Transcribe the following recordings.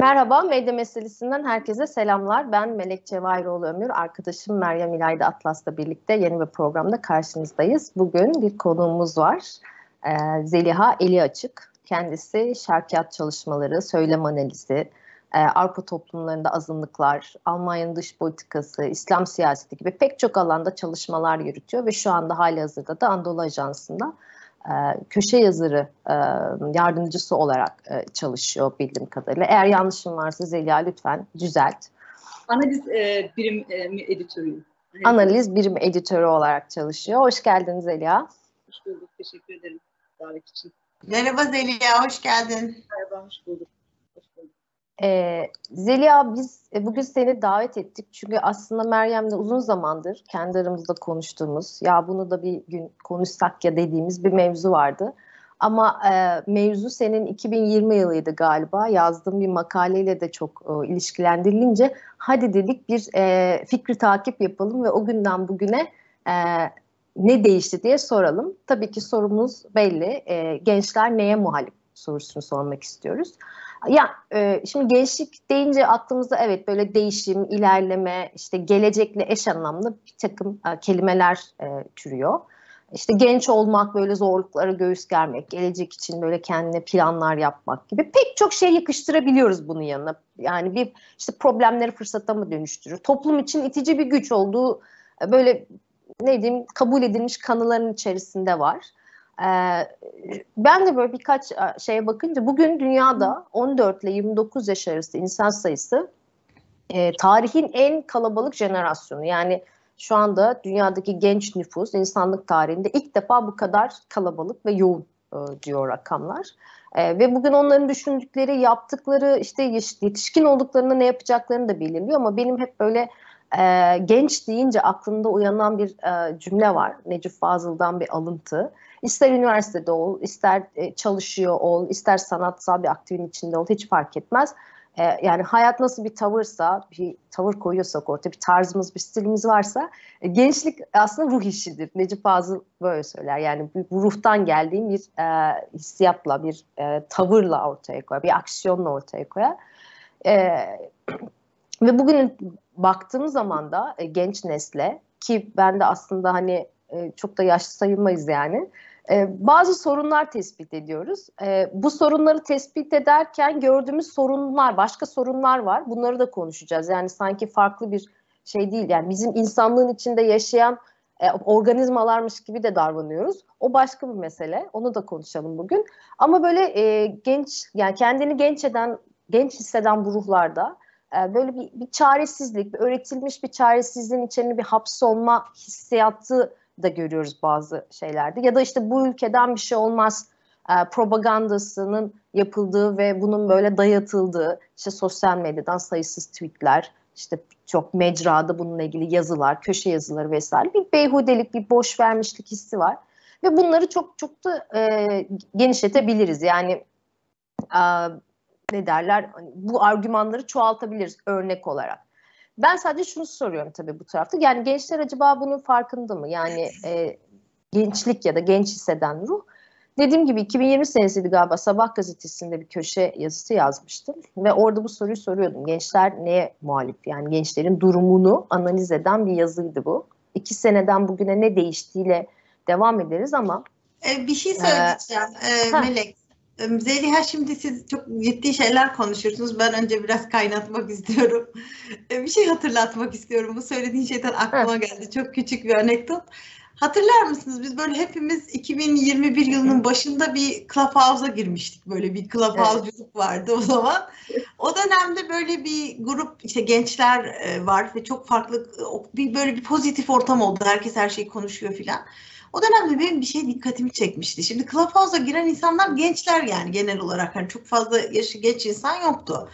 Merhaba, medya meselesinden herkese selamlar. Ben Melek Cevahir Ömür, arkadaşım Meryem İlayda Atlas'la birlikte yeni bir programda karşınızdayız. Bugün bir konuğumuz var, ee, Zeliha Eli Açık. Kendisi şarkiyat çalışmaları, söylem analizi, e, Avrupa toplumlarında azınlıklar, Almanya'nın dış politikası, İslam siyaseti gibi pek çok alanda çalışmalar yürütüyor ve şu anda hali hazırda da Anadolu Ajansı'nda köşe yazarı e, yardımcısı olarak e, çalışıyor bildiğim kadarıyla. Eğer yanlışım varsa Zeliha lütfen düzelt. Analiz e, birim e, editörüyüm. Analiz birim editörü olarak çalışıyor. Hoş geldiniz Zeliha. Hoş bulduk. Teşekkür ederim davet için. Merhaba Zeliha, hoş geldin. Merhaba, hoş bulduk. Ee, Zeliha biz e, bugün seni davet ettik çünkü aslında Meryem'le uzun zamandır kendi aramızda konuştuğumuz ya bunu da bir gün konuşsak ya dediğimiz bir mevzu vardı. Ama e, mevzu senin 2020 yılıydı galiba yazdığım bir makaleyle de çok e, ilişkilendirilince hadi dedik bir e, fikri takip yapalım ve o günden bugüne e, ne değişti diye soralım. Tabii ki sorumuz belli e, gençler neye muhalif sorusunu sormak istiyoruz. Ya e, şimdi gençlik deyince aklımızda evet böyle değişim, ilerleme, işte gelecekle eş anlamlı bir takım e, kelimeler e, türüyor. İşte genç olmak, böyle zorluklara göğüs germek, gelecek için böyle kendine planlar yapmak gibi pek çok şey yakıştırabiliyoruz bunun yanına. Yani bir işte problemleri fırsata mı dönüştürür? Toplum için itici bir güç olduğu e, böyle ne diyeyim kabul edilmiş kanıların içerisinde var. Ee, ben de böyle birkaç e, şeye bakınca bugün dünyada 14 ile 29 yaş arası insan sayısı e, tarihin en kalabalık jenerasyonu. Yani şu anda dünyadaki genç nüfus insanlık tarihinde ilk defa bu kadar kalabalık ve yoğun e, diyor rakamlar. E, ve bugün onların düşündükleri, yaptıkları, işte yetişkin olduklarında ne yapacaklarını da belirliyor ama benim hep böyle e, genç deyince aklımda uyanan bir e, cümle var. Necip Fazıl'dan bir alıntı. İster üniversitede ol, ister e, çalışıyor ol, ister sanatsal bir aktivitenin içinde ol hiç fark etmez. E, yani hayat nasıl bir tavırsa, bir tavır koyuyorsak ortaya, bir tarzımız, bir stilimiz varsa e, gençlik aslında ruh işidir. Necip Fazıl böyle söyler. Yani bu ruhtan geldiğim bir e, hissiyatla, bir e, tavırla ortaya koyar, bir aksiyonla ortaya koyar. E, ve bugün baktığım zaman da e, genç nesle ki ben de aslında hani e, çok da yaşlı sayılmayız yani bazı sorunlar tespit ediyoruz. Ee, bu sorunları tespit ederken gördüğümüz sorunlar, başka sorunlar var. Bunları da konuşacağız. Yani sanki farklı bir şey değil. Yani bizim insanlığın içinde yaşayan e, organizmalarmış gibi de davranıyoruz. O başka bir mesele. Onu da konuşalım bugün. Ama böyle e, genç, yani kendini genç eden, genç hisseden bu ruhlarda e, böyle bir, bir çaresizlik, bir öğretilmiş bir çaresizliğin içerisinde bir hapsolma hissiyatı da görüyoruz bazı şeylerde. Ya da işte bu ülkeden bir şey olmaz e, propagandasının yapıldığı ve bunun böyle dayatıldığı işte sosyal medyadan sayısız tweetler, işte çok mecrada bununla ilgili yazılar, köşe yazıları vesaire bir beyhudelik, bir boş vermişlik hissi var. Ve bunları çok çok da e, genişletebiliriz. Yani e, ne derler hani bu argümanları çoğaltabiliriz örnek olarak. Ben sadece şunu soruyorum tabii bu tarafta. Yani gençler acaba bunun farkında mı? Yani e, gençlik ya da genç hisseden ruh. Dediğim gibi 2020 senesiydi galiba Sabah gazetesinde bir köşe yazısı yazmıştım. Ve orada bu soruyu soruyordum. Gençler neye muhalif? Yani gençlerin durumunu analiz eden bir yazıydı bu. İki seneden bugüne ne değiştiğiyle devam ederiz ama... Ee, bir şey söyleyeceğim ee, Melek. Zeliha şimdi siz çok ciddi şeyler konuşuyorsunuz. Ben önce biraz kaynatmak istiyorum. Bir şey hatırlatmak istiyorum. Bu söylediğin şeyden aklıma geldi. Çok küçük bir anekdot. Hatırlar mısınız? Biz böyle hepimiz 2021 yılının başında bir Clubhouse'a girmiştik. Böyle bir Clubhouse'culuk evet. vardı o zaman. O dönemde böyle bir grup işte gençler var ve çok farklı bir böyle bir pozitif ortam oldu. Herkes her şeyi konuşuyor filan. O dönemde benim bir şey dikkatimi çekmişti. Şimdi Clubhouse'a giren insanlar gençler yani genel olarak. Hani çok fazla yaşı genç insan yoktu.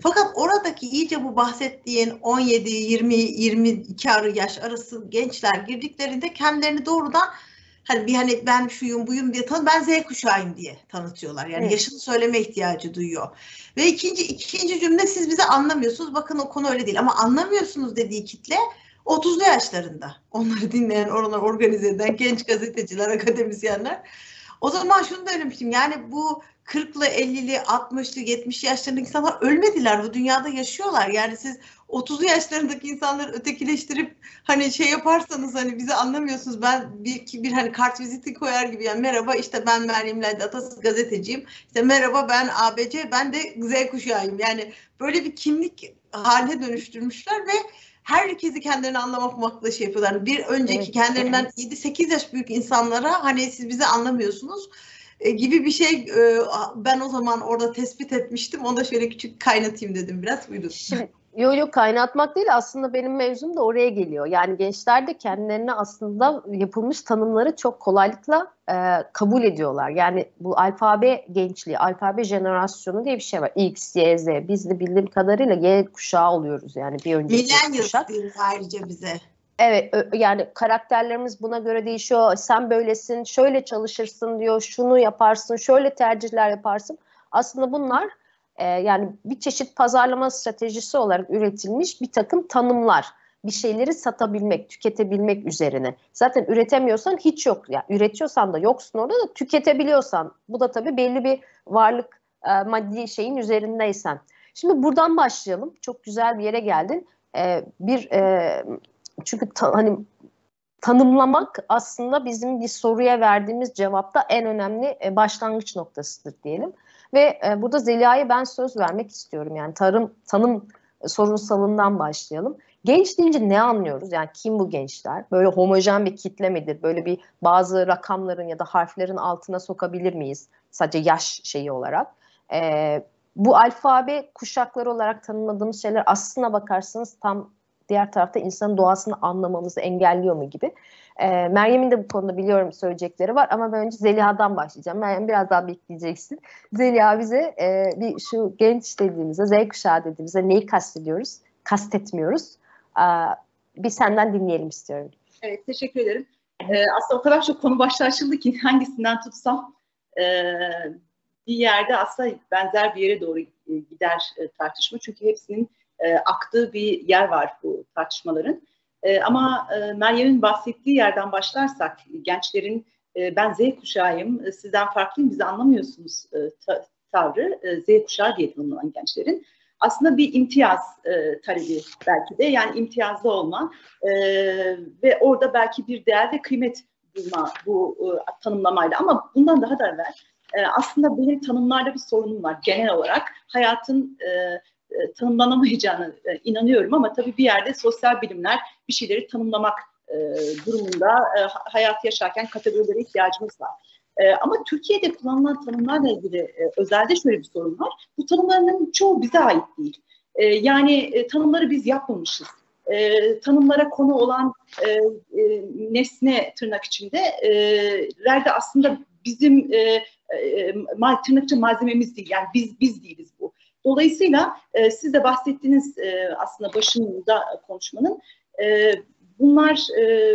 Fakat oradaki iyice bu bahsettiğin 17, 20, 22 arı yaş arası gençler girdiklerinde kendilerini doğrudan hani bir hani ben şuyum buyum diye tanı ben Z kuşağıyım diye tanıtıyorlar. Yani evet. yaşını söyleme ihtiyacı duyuyor. Ve ikinci ikinci cümle siz bizi anlamıyorsunuz. Bakın o konu öyle değil ama anlamıyorsunuz dediği kitle 30'lu yaşlarında. Onları dinleyen, oralar organize eden genç gazeteciler, akademisyenler. O zaman şunu demiştim yani bu 40'lı, 50'li, 60'lı, 70 yaşlarındaki insanlar ölmediler. Bu dünyada yaşıyorlar. Yani siz 30'lu yaşlarındaki insanları ötekileştirip hani şey yaparsanız hani bizi anlamıyorsunuz. Ben bir, bir hani kart viziti koyar gibi yani merhaba işte ben Meryem Lade Atasız gazeteciyim. İşte merhaba ben ABC ben de Z kuşağıyım. Yani böyle bir kimlik haline dönüştürmüşler ve herkesi kendilerini anlamakla şey yapıyorlar. Bir önceki evet, kendilerinden evet. 7-8 yaş büyük insanlara hani siz bizi anlamıyorsunuz e, gibi bir şey e, ben o zaman orada tespit etmiştim. Onu da şöyle küçük kaynatayım dedim biraz. Buyurun. Şimdi Yok yok kaynatmak değil aslında benim mevzum da oraya geliyor. Yani gençler de kendilerine aslında yapılmış tanımları çok kolaylıkla e, kabul ediyorlar. Yani bu alfabe gençliği, alfabe jenerasyonu diye bir şey var. X, Y, Z. Biz de bildiğim kadarıyla Y kuşağı oluyoruz yani bir önceki kuşak. Millennials ayrıca bize. Evet yani karakterlerimiz buna göre değişiyor. Sen böylesin, şöyle çalışırsın diyor, şunu yaparsın, şöyle tercihler yaparsın. Aslında bunlar e, yani bir çeşit pazarlama stratejisi olarak üretilmiş bir takım tanımlar. Bir şeyleri satabilmek, tüketebilmek üzerine. Zaten üretemiyorsan hiç yok. Yani üretiyorsan da yoksun orada da tüketebiliyorsan. Bu da tabii belli bir varlık e, maddi şeyin üzerindeysen. Şimdi buradan başlayalım. Çok güzel bir yere geldin. E, bir e, çünkü ta, hani tanımlamak aslında bizim bir soruya verdiğimiz cevapta en önemli e, başlangıç noktasıdır diyelim. Ve e, burada Zeliha'ya ben söz vermek istiyorum. Yani tarım tanım sorunsalından başlayalım. Genç deyince ne anlıyoruz? Yani kim bu gençler? Böyle homojen bir kitle midir? Böyle bir bazı rakamların ya da harflerin altına sokabilir miyiz? Sadece yaş şeyi olarak. Ee, bu alfabe kuşakları olarak tanımladığımız şeyler aslına bakarsanız tam diğer tarafta insanın doğasını anlamamızı engelliyor mu gibi. E, Meryem'in de bu konuda biliyorum söyleyecekleri var ama ben önce Zeliha'dan başlayacağım. Meryem biraz daha bekleyeceksin. Zeliha bize e, bir şu genç dediğimizde, Z kuşağı dediğimizde neyi kastediyoruz? Kastetmiyoruz. E, bir senden dinleyelim istiyorum. Evet, teşekkür ederim. Ee, aslında o kadar çok konu başlığı açıldı ki hangisinden tutsam e, bir yerde aslında benzer bir yere doğru gider e, tartışma. Çünkü hepsinin e, aktığı bir yer var bu tartışmaların. E, ama e, Meryem'in bahsettiği yerden başlarsak gençlerin e, ben Z kuşağıyım, e, sizden farklıyım, bizi anlamıyorsunuz e, ta, tavrı e, Z kuşağı diye tanımlanan gençlerin aslında bir imtiyaz e, talebi belki de. Yani imtiyazlı olma e, ve orada belki bir değer ve kıymet bulma bu e, tanımlamayla. Ama bundan daha da evvel e, aslında benim tanımlarda bir sorunum var genel olarak. Hayatın e, e, tanımlanamayacağını e, inanıyorum ama tabii bir yerde sosyal bilimler bir şeyleri tanımlamak e, durumunda e, hayat yaşarken kategorilere ihtiyacımız var. E, ama Türkiye'de kullanılan tanımlarla ilgili e, özelde şöyle bir sorun var. Bu tanımların çoğu bize ait değil. E, yani tanımları biz yapmamışız. Tanımlara konu olan nesne tırnak içinde e, aslında bizim tırnakçı malzememiz değil. Yani biz biz değiliz bu. Dolayısıyla e, siz de bahsettiğiniz e, aslında başında konuşmanın e, bunlar e,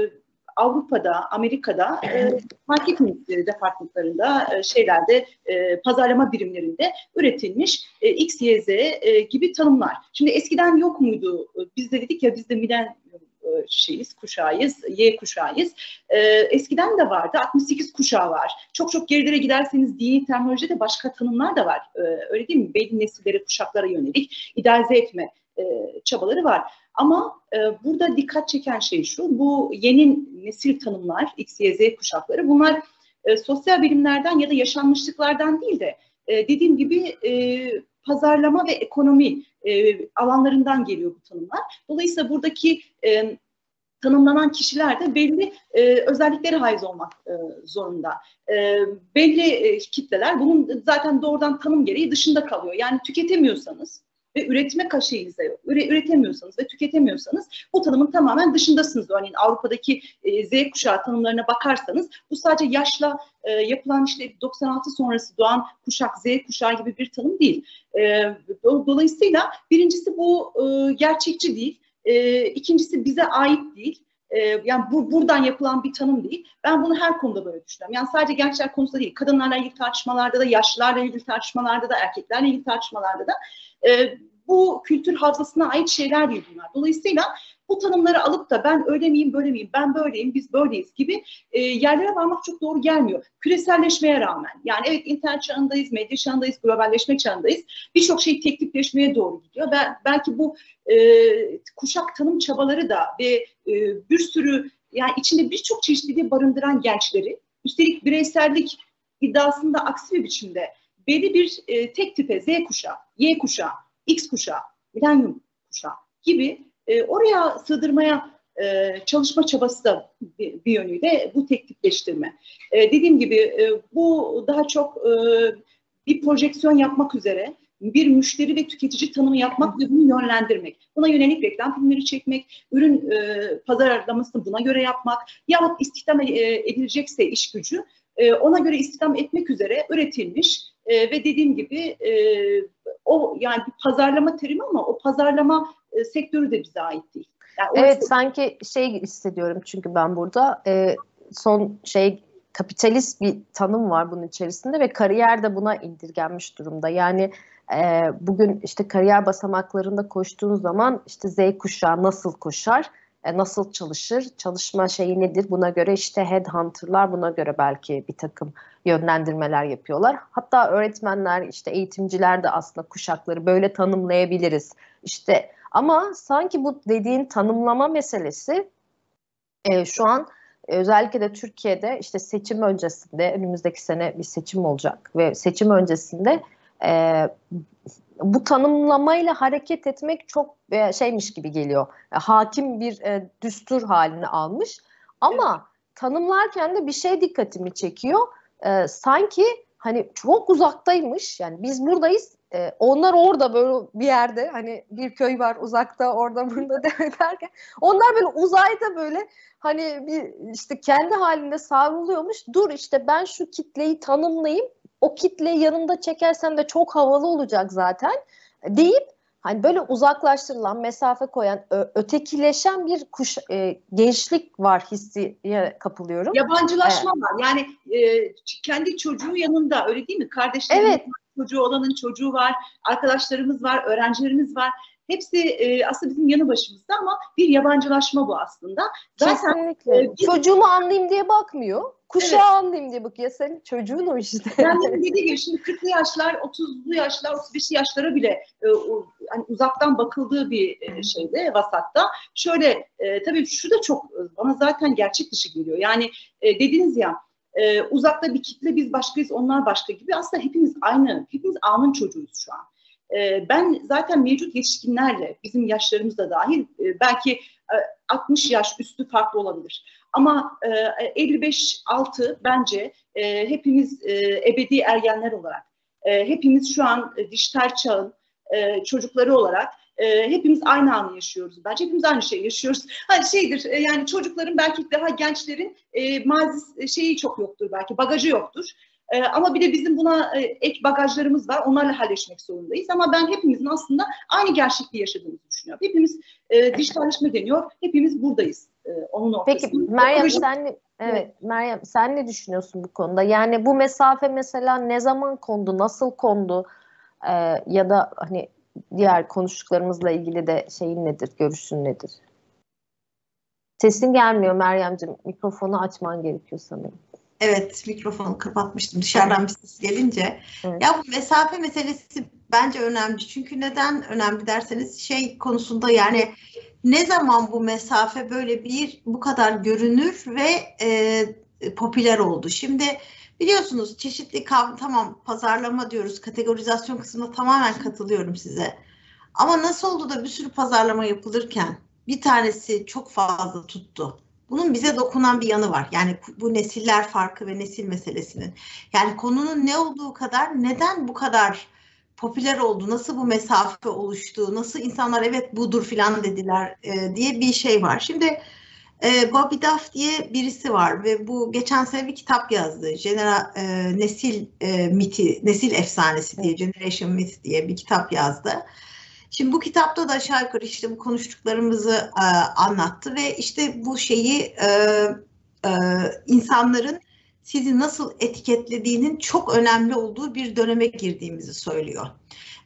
Avrupa'da, Amerika'da e, marketing departmanlarında, e, şeylerde, e, pazarlama birimlerinde üretilmiş e, X, Y, Z e, gibi tanımlar. Şimdi eskiden yok muydu? Biz de dedik ya biz de milen e, şeyiz, kuşağıyız, Y kuşağıyız. E, eskiden de vardı, 68 kuşağı var. Çok çok gerilere giderseniz dini terminolojide başka tanımlar da var. E, öyle değil mi? Belli nesillere, kuşaklara yönelik idealize etme e, çabaları var. Ama e, burada dikkat çeken şey şu, bu yeni nesil tanımlar, X, Y, Z kuşakları, bunlar e, sosyal bilimlerden ya da yaşanmışlıklardan değil de e, dediğim gibi e, pazarlama ve ekonomi e, alanlarından geliyor bu tanımlar. Dolayısıyla buradaki e, tanımlanan kişiler de belli e, özelliklere haiz olmak e, zorunda. E, belli e, kitleler bunun zaten doğrudan tanım gereği dışında kalıyor. Yani tüketemiyorsanız ve üretme kaşeğiniz de yok. Üre, üretemiyorsanız ve tüketemiyorsanız bu tanımın tamamen dışındasınız. Örneğin Avrupa'daki e, Z kuşağı tanımlarına bakarsanız bu sadece yaşla e, yapılan işte 96 sonrası doğan kuşak Z kuşağı gibi bir tanım değil. E, dolayısıyla birincisi bu e, gerçekçi değil. E, ikincisi bize ait değil. E, yani bu buradan yapılan bir tanım değil. Ben bunu her konuda böyle düşünüyorum. Yani sadece gençler konusunda değil, kadınlarla ilgili tartışmalarda da, yaşlılarla ilgili tartışmalarda da, erkeklerle ilgili tartışmalarda da e, bu kültür hafızasına ait şeyler değil bunlar. Dolayısıyla bu tanımları alıp da ben öyle miyim, böyle miyim, ben böyleyim, biz böyleyiz gibi e, yerlere varmak çok doğru gelmiyor. Küreselleşmeye rağmen. Yani evet internet çağındayız, medya çağındayız, globalleşme çağındayız. Birçok şey teknikleşmeye doğru gidiyor. Ben, belki bu e, kuşak tanım çabaları da ve e, bir sürü yani içinde birçok çeşitliliği barındıran gençleri üstelik bireysellik iddiasında aksi bir biçimde belli bir e, tek tipe Z kuşağı, Y kuşağı, X kuşağı, milenyum kuşağı gibi e, oraya sığdırmaya e, çalışma çabası da bir, bir yönüyle bu tek tipleştirme. E, dediğim gibi e, bu daha çok e, bir projeksiyon yapmak üzere bir müşteri ve tüketici tanımı yapmak ve bunu yönlendirmek. Buna yönelik reklam filmleri çekmek, ürün e, pazarlamasını buna göre yapmak yahut istihdam e, edilecekse iş gücü e, ona göre istihdam etmek üzere üretilmiş e, ve dediğim gibi e, o yani bir pazarlama terimi ama o pazarlama sektörü de bize ait değil. Yani evet orası... sanki şey hissediyorum çünkü ben burada son şey kapitalist bir tanım var bunun içerisinde ve kariyer de buna indirgenmiş durumda. Yani bugün işte kariyer basamaklarında koştuğun zaman işte Z kuşağı nasıl koşar? E, nasıl çalışır, çalışma şeyi nedir buna göre işte headhunter'lar buna göre belki bir takım yönlendirmeler yapıyorlar. Hatta öğretmenler işte eğitimciler de aslında kuşakları böyle tanımlayabiliriz. İşte ama sanki bu dediğin tanımlama meselesi e, şu an özellikle de Türkiye'de işte seçim öncesinde önümüzdeki sene bir seçim olacak ve seçim öncesinde e, bu tanımlamayla hareket etmek çok e, şeymiş gibi geliyor. E, hakim bir e, düstur halini almış. Ama evet. tanımlarken de bir şey dikkatimi çekiyor. E, sanki hani çok uzaktaymış. Yani biz buradayız. E, onlar orada böyle bir yerde hani bir köy var uzakta orada burada derken onlar böyle uzayda böyle hani bir işte kendi halinde savruluyormuş. Dur işte ben şu kitleyi tanımlayayım o kitle yanında çekersen de çok havalı olacak zaten deyip hani böyle uzaklaştırılan, mesafe koyan, ötekileşen bir kuş e, gençlik var hissiye kapılıyorum. Yabancılaşma evet. var. Yani e, kendi çocuğu yanında öyle değil mi? Kardeşlerin evet. çocuğu olanın çocuğu var, arkadaşlarımız var, öğrencilerimiz var. Hepsi e, aslında bizim yanı başımızda ama bir yabancılaşma bu aslında. Zaten, Kesinlikle. E, biz... Çocuğumu anlayayım diye bakmıyor. Kuşağı evet. anlayayım diye bakıyor. Senin çocuğun o işte. Yani dediği gibi şimdi 40'lı yaşlar, 30'lu yaşlar, 35'li yaşlara bile e, o, hani uzaktan bakıldığı bir e, şeyde, vasatta. Şöyle, e, tabii şu da çok bana zaten gerçek dışı geliyor. Yani e, dediniz ya, e, uzakta bir kitle biz başkayız, onlar başka gibi. Aslında hepimiz aynı, hepimiz anın çocuğuyuz şu an. Ee, ben zaten mevcut yetişkinlerle, bizim yaşlarımız da dahil, e, belki 60 e, yaş üstü farklı olabilir. Ama 55-6 e, bence hepimiz ebedi ergenler olarak, hepimiz şu an dijital çağın çocukları olarak hepimiz aynı anı yaşıyoruz. Bence hepimiz aynı şeyi yaşıyoruz. Hani şeydir yani çocukların belki daha gençlerin e, mazisi şeyi çok yoktur belki bagajı yoktur. E, ama bir de bizim buna e, ek bagajlarımız var. Onlarla halleşmek zorundayız. Ama ben hepimizin aslında aynı gerçekliği yaşadığımızı düşünüyorum. Hepimiz e, dijitalleşme deniyor. Hepimiz buradayız. E, onun ortasında. Peki Meryem Proje... sen Evet Meryem sen ne düşünüyorsun bu konuda? Yani bu mesafe mesela ne zaman kondu, nasıl kondu ee, ya da hani diğer konuştuklarımızla ilgili de şeyin nedir, görüşün nedir? Sesin gelmiyor Meryemciğim. Mikrofonu açman gerekiyor sanırım. Evet mikrofonu kapatmıştım dışarıdan bir ses gelince. Evet. Ya bu mesafe meselesi bence önemli. Çünkü neden önemli derseniz şey konusunda yani ne zaman bu mesafe böyle bir bu kadar görünür ve e, popüler oldu. Şimdi biliyorsunuz çeşitli kavram tamam pazarlama diyoruz kategorizasyon kısmına tamamen katılıyorum size. Ama nasıl oldu da bir sürü pazarlama yapılırken bir tanesi çok fazla tuttu bunun bize dokunan bir yanı var. Yani bu nesiller farkı ve nesil meselesinin. Yani konunun ne olduğu kadar neden bu kadar popüler oldu, nasıl bu mesafe oluştu, nasıl insanlar evet budur filan dediler e, diye bir şey var. Şimdi e, Bobby Duff diye birisi var ve bu geçen sene bir kitap yazdı. Genera, e, nesil e, miti, nesil efsanesi diye, Generation Myth diye bir kitap yazdı. Şimdi bu kitapta da aşağı yukarı işte bu konuştuklarımızı e, anlattı ve işte bu şeyi e, e, insanların sizi nasıl etiketlediğinin çok önemli olduğu bir döneme girdiğimizi söylüyor.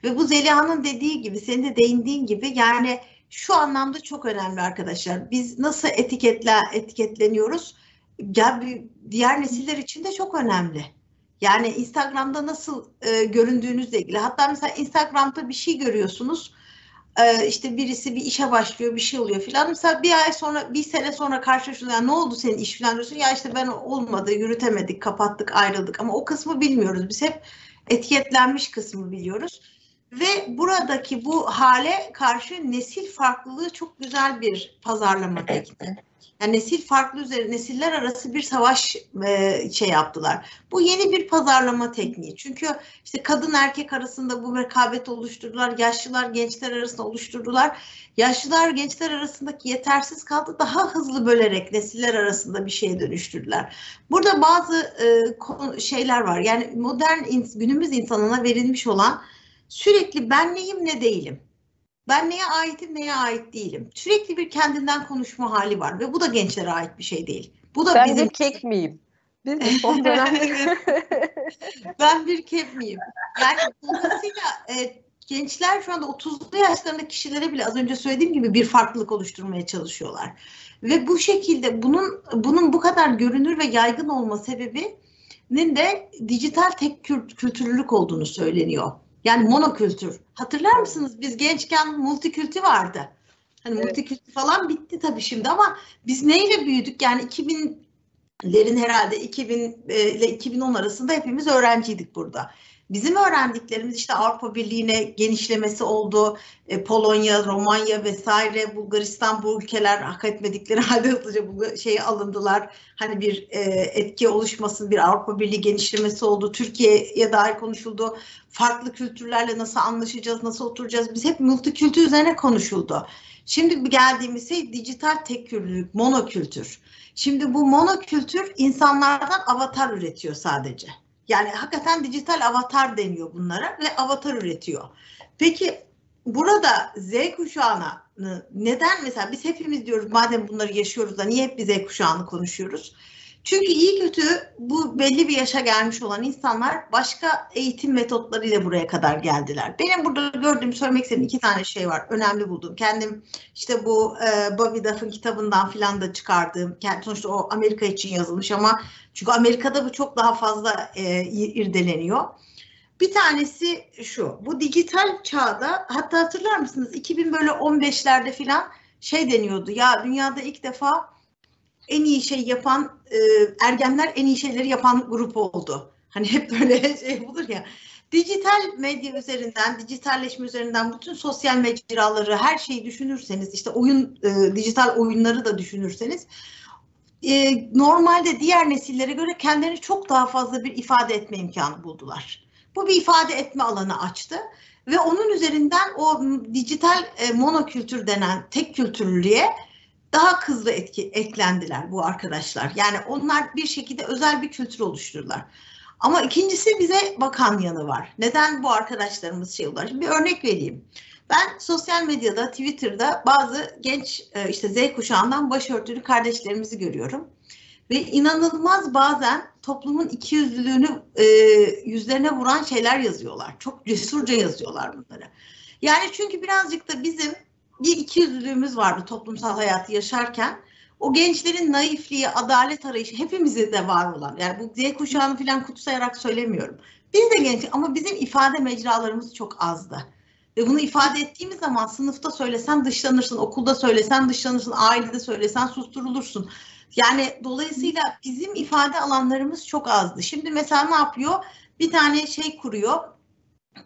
Ve bu Zeliha'nın dediği gibi, senin de değindiğin gibi yani şu anlamda çok önemli arkadaşlar. Biz nasıl etiketle etiketleniyoruz? Ya diğer nesiller için de çok önemli. Yani Instagram'da nasıl e, göründüğünüzle ilgili. Hatta mesela Instagram'da bir şey görüyorsunuz. E, işte birisi bir işe başlıyor, bir şey oluyor filan. Mesela bir ay sonra, bir sene sonra karşılaşıyorsun. Yani ne oldu senin iş filan diyorsun. Ya işte ben olmadı, yürütemedik, kapattık, ayrıldık. Ama o kısmı bilmiyoruz. Biz hep etiketlenmiş kısmı biliyoruz. Ve buradaki bu hale karşı nesil farklılığı çok güzel bir pazarlama tekniği. Yani nesil farklı üzeri, nesiller arası bir savaş e, şey yaptılar. Bu yeni bir pazarlama tekniği. Çünkü işte kadın erkek arasında bu rekabet oluşturdular. Yaşlılar gençler arasında oluşturdular. Yaşlılar gençler arasındaki yetersiz kaldı. Daha hızlı bölerek nesiller arasında bir şeye dönüştürdüler. Burada bazı e, şeyler var. Yani modern günümüz insanına verilmiş olan sürekli ben neyim ne değilim. Ben neye aitim neye ait değilim. Sürekli bir kendinden konuşma hali var ve bu da gençlere ait bir şey değil. Bu da ben bizim... bir kek miyim? son ben bir kek miyim? Yani dolayısıyla e, gençler şu anda 30'lu yaşlarındaki kişilere bile az önce söylediğim gibi bir farklılık oluşturmaya çalışıyorlar. Ve bu şekilde bunun bunun bu kadar görünür ve yaygın olma sebebinin de dijital tek kültürlülük olduğunu söyleniyor. Yani monokültür. Hatırlar mısınız biz gençken multikültü vardı. Hani evet. multikültü falan bitti tabii şimdi ama biz neyle büyüdük? Yani 2000'lerin herhalde 2000 e, ile 2010 arasında hepimiz öğrenciydik burada. Bizim öğrendiklerimiz işte Avrupa Birliği'ne genişlemesi oldu. E, Polonya, Romanya vesaire, Bulgaristan bu ülkeler hak etmedikleri halde hızlıca bu şeyi alındılar. Hani bir e, etki oluşmasın, bir Avrupa Birliği genişlemesi oldu. Türkiye'ye dair konuşuldu. Farklı kültürlerle nasıl anlaşacağız, nasıl oturacağız? Biz hep multikültür üzerine konuşuldu. Şimdi geldiğimiz şey dijital tekkürlülük, monokültür. Şimdi bu monokültür insanlardan avatar üretiyor sadece. Yani hakikaten dijital avatar deniyor bunlara ve avatar üretiyor. Peki burada Z kuşağına neden mesela biz hepimiz diyoruz madem bunları yaşıyoruz da niye hep bir Z kuşağını konuşuyoruz? Çünkü iyi kötü bu belli bir yaşa gelmiş olan insanlar başka eğitim metotlarıyla buraya kadar geldiler. Benim burada gördüğüm, söylemek istediğim iki tane şey var. Önemli buldum. Kendim işte bu e, Bobby Duff'ın kitabından filan da çıkardığım, sonuçta o Amerika için yazılmış ama çünkü Amerika'da bu çok daha fazla e, irdeleniyor. Bir tanesi şu, bu dijital çağda hatta hatırlar mısınız 2000 böyle 15'lerde filan şey deniyordu ya dünyada ilk defa en iyi şey yapan e, ergenler en iyi şeyleri yapan grup oldu. Hani hep böyle şey olur ya. Dijital medya üzerinden, dijitalleşme üzerinden bütün sosyal mecraları, her şeyi düşünürseniz, işte oyun, e, dijital oyunları da düşünürseniz, e, normalde diğer nesillere göre kendilerini çok daha fazla bir ifade etme imkanı buldular. Bu bir ifade etme alanı açtı ve onun üzerinden o dijital e, monokültür denen tek kültürlülüğe daha hızlı etki, eklendiler bu arkadaşlar. Yani onlar bir şekilde özel bir kültür oluşturdular. Ama ikincisi bize bakan yanı var. Neden bu arkadaşlarımız şey oldular? Şimdi bir örnek vereyim. Ben sosyal medyada, Twitter'da bazı genç e, işte Z kuşağından başörtülü kardeşlerimizi görüyorum. Ve inanılmaz bazen toplumun ikiyüzlülüğünü e, yüzlerine vuran şeyler yazıyorlar. Çok cesurca yazıyorlar bunları. Yani çünkü birazcık da bizim bir ikiyüzlülüğümüz vardı toplumsal hayatı yaşarken. O gençlerin naifliği, adalet arayışı hepimizi de var olan. Yani bu Z kuşağını falan kutsayarak söylemiyorum. Biz de genç ama bizim ifade mecralarımız çok azdı. Ve bunu ifade ettiğimiz zaman sınıfta söylesen dışlanırsın, okulda söylesen dışlanırsın, ailede söylesen susturulursun. Yani dolayısıyla bizim ifade alanlarımız çok azdı. Şimdi mesela ne yapıyor? Bir tane şey kuruyor,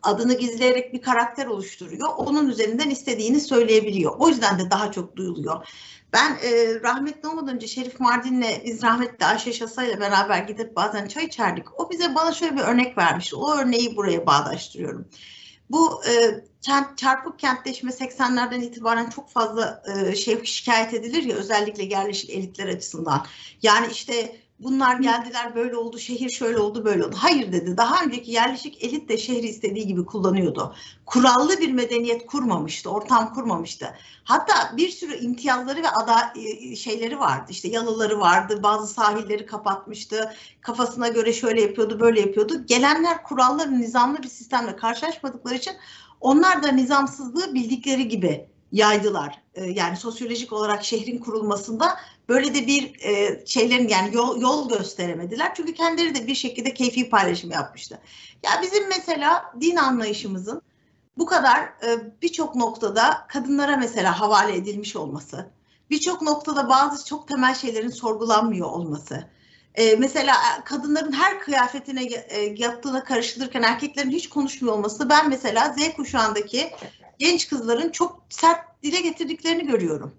adını gizleyerek bir karakter oluşturuyor. Onun üzerinden istediğini söyleyebiliyor. O yüzden de daha çok duyuluyor. Ben e, rahmetli olmadan önce Şerif Mardin'le biz rahmetli Ayşe Şasa ile beraber gidip bazen çay içerdik. O bize bana şöyle bir örnek vermişti. O örneği buraya bağdaştırıyorum. Bu e, kent, çarpık kentleşme 80'lerden itibaren çok fazla e, şey şikayet edilir ya özellikle yerleşik elitler açısından. Yani işte bunlar geldiler böyle oldu, şehir şöyle oldu, böyle oldu. Hayır dedi. Daha önceki yerleşik elit de şehri istediği gibi kullanıyordu. Kurallı bir medeniyet kurmamıştı, ortam kurmamıştı. Hatta bir sürü imtiyazları ve ada e, şeyleri vardı. İşte yalıları vardı, bazı sahilleri kapatmıştı. Kafasına göre şöyle yapıyordu, böyle yapıyordu. Gelenler kuralları, nizamlı bir sistemle karşılaşmadıkları için onlar da nizamsızlığı bildikleri gibi yaydılar. E, yani sosyolojik olarak şehrin kurulmasında böyle de bir e, şeylerin yani yol, yol gösteremediler. Çünkü kendileri de bir şekilde keyfi paylaşım yapmıştı. Ya bizim mesela din anlayışımızın bu kadar e, birçok noktada kadınlara mesela havale edilmiş olması, birçok noktada bazı çok temel şeylerin sorgulanmıyor olması. Ee, mesela e, kadınların her kıyafetine e, yaptığına karışılırken erkeklerin hiç konuşmuyor olması ben mesela Z kuşağındaki genç kızların çok sert dile getirdiklerini görüyorum.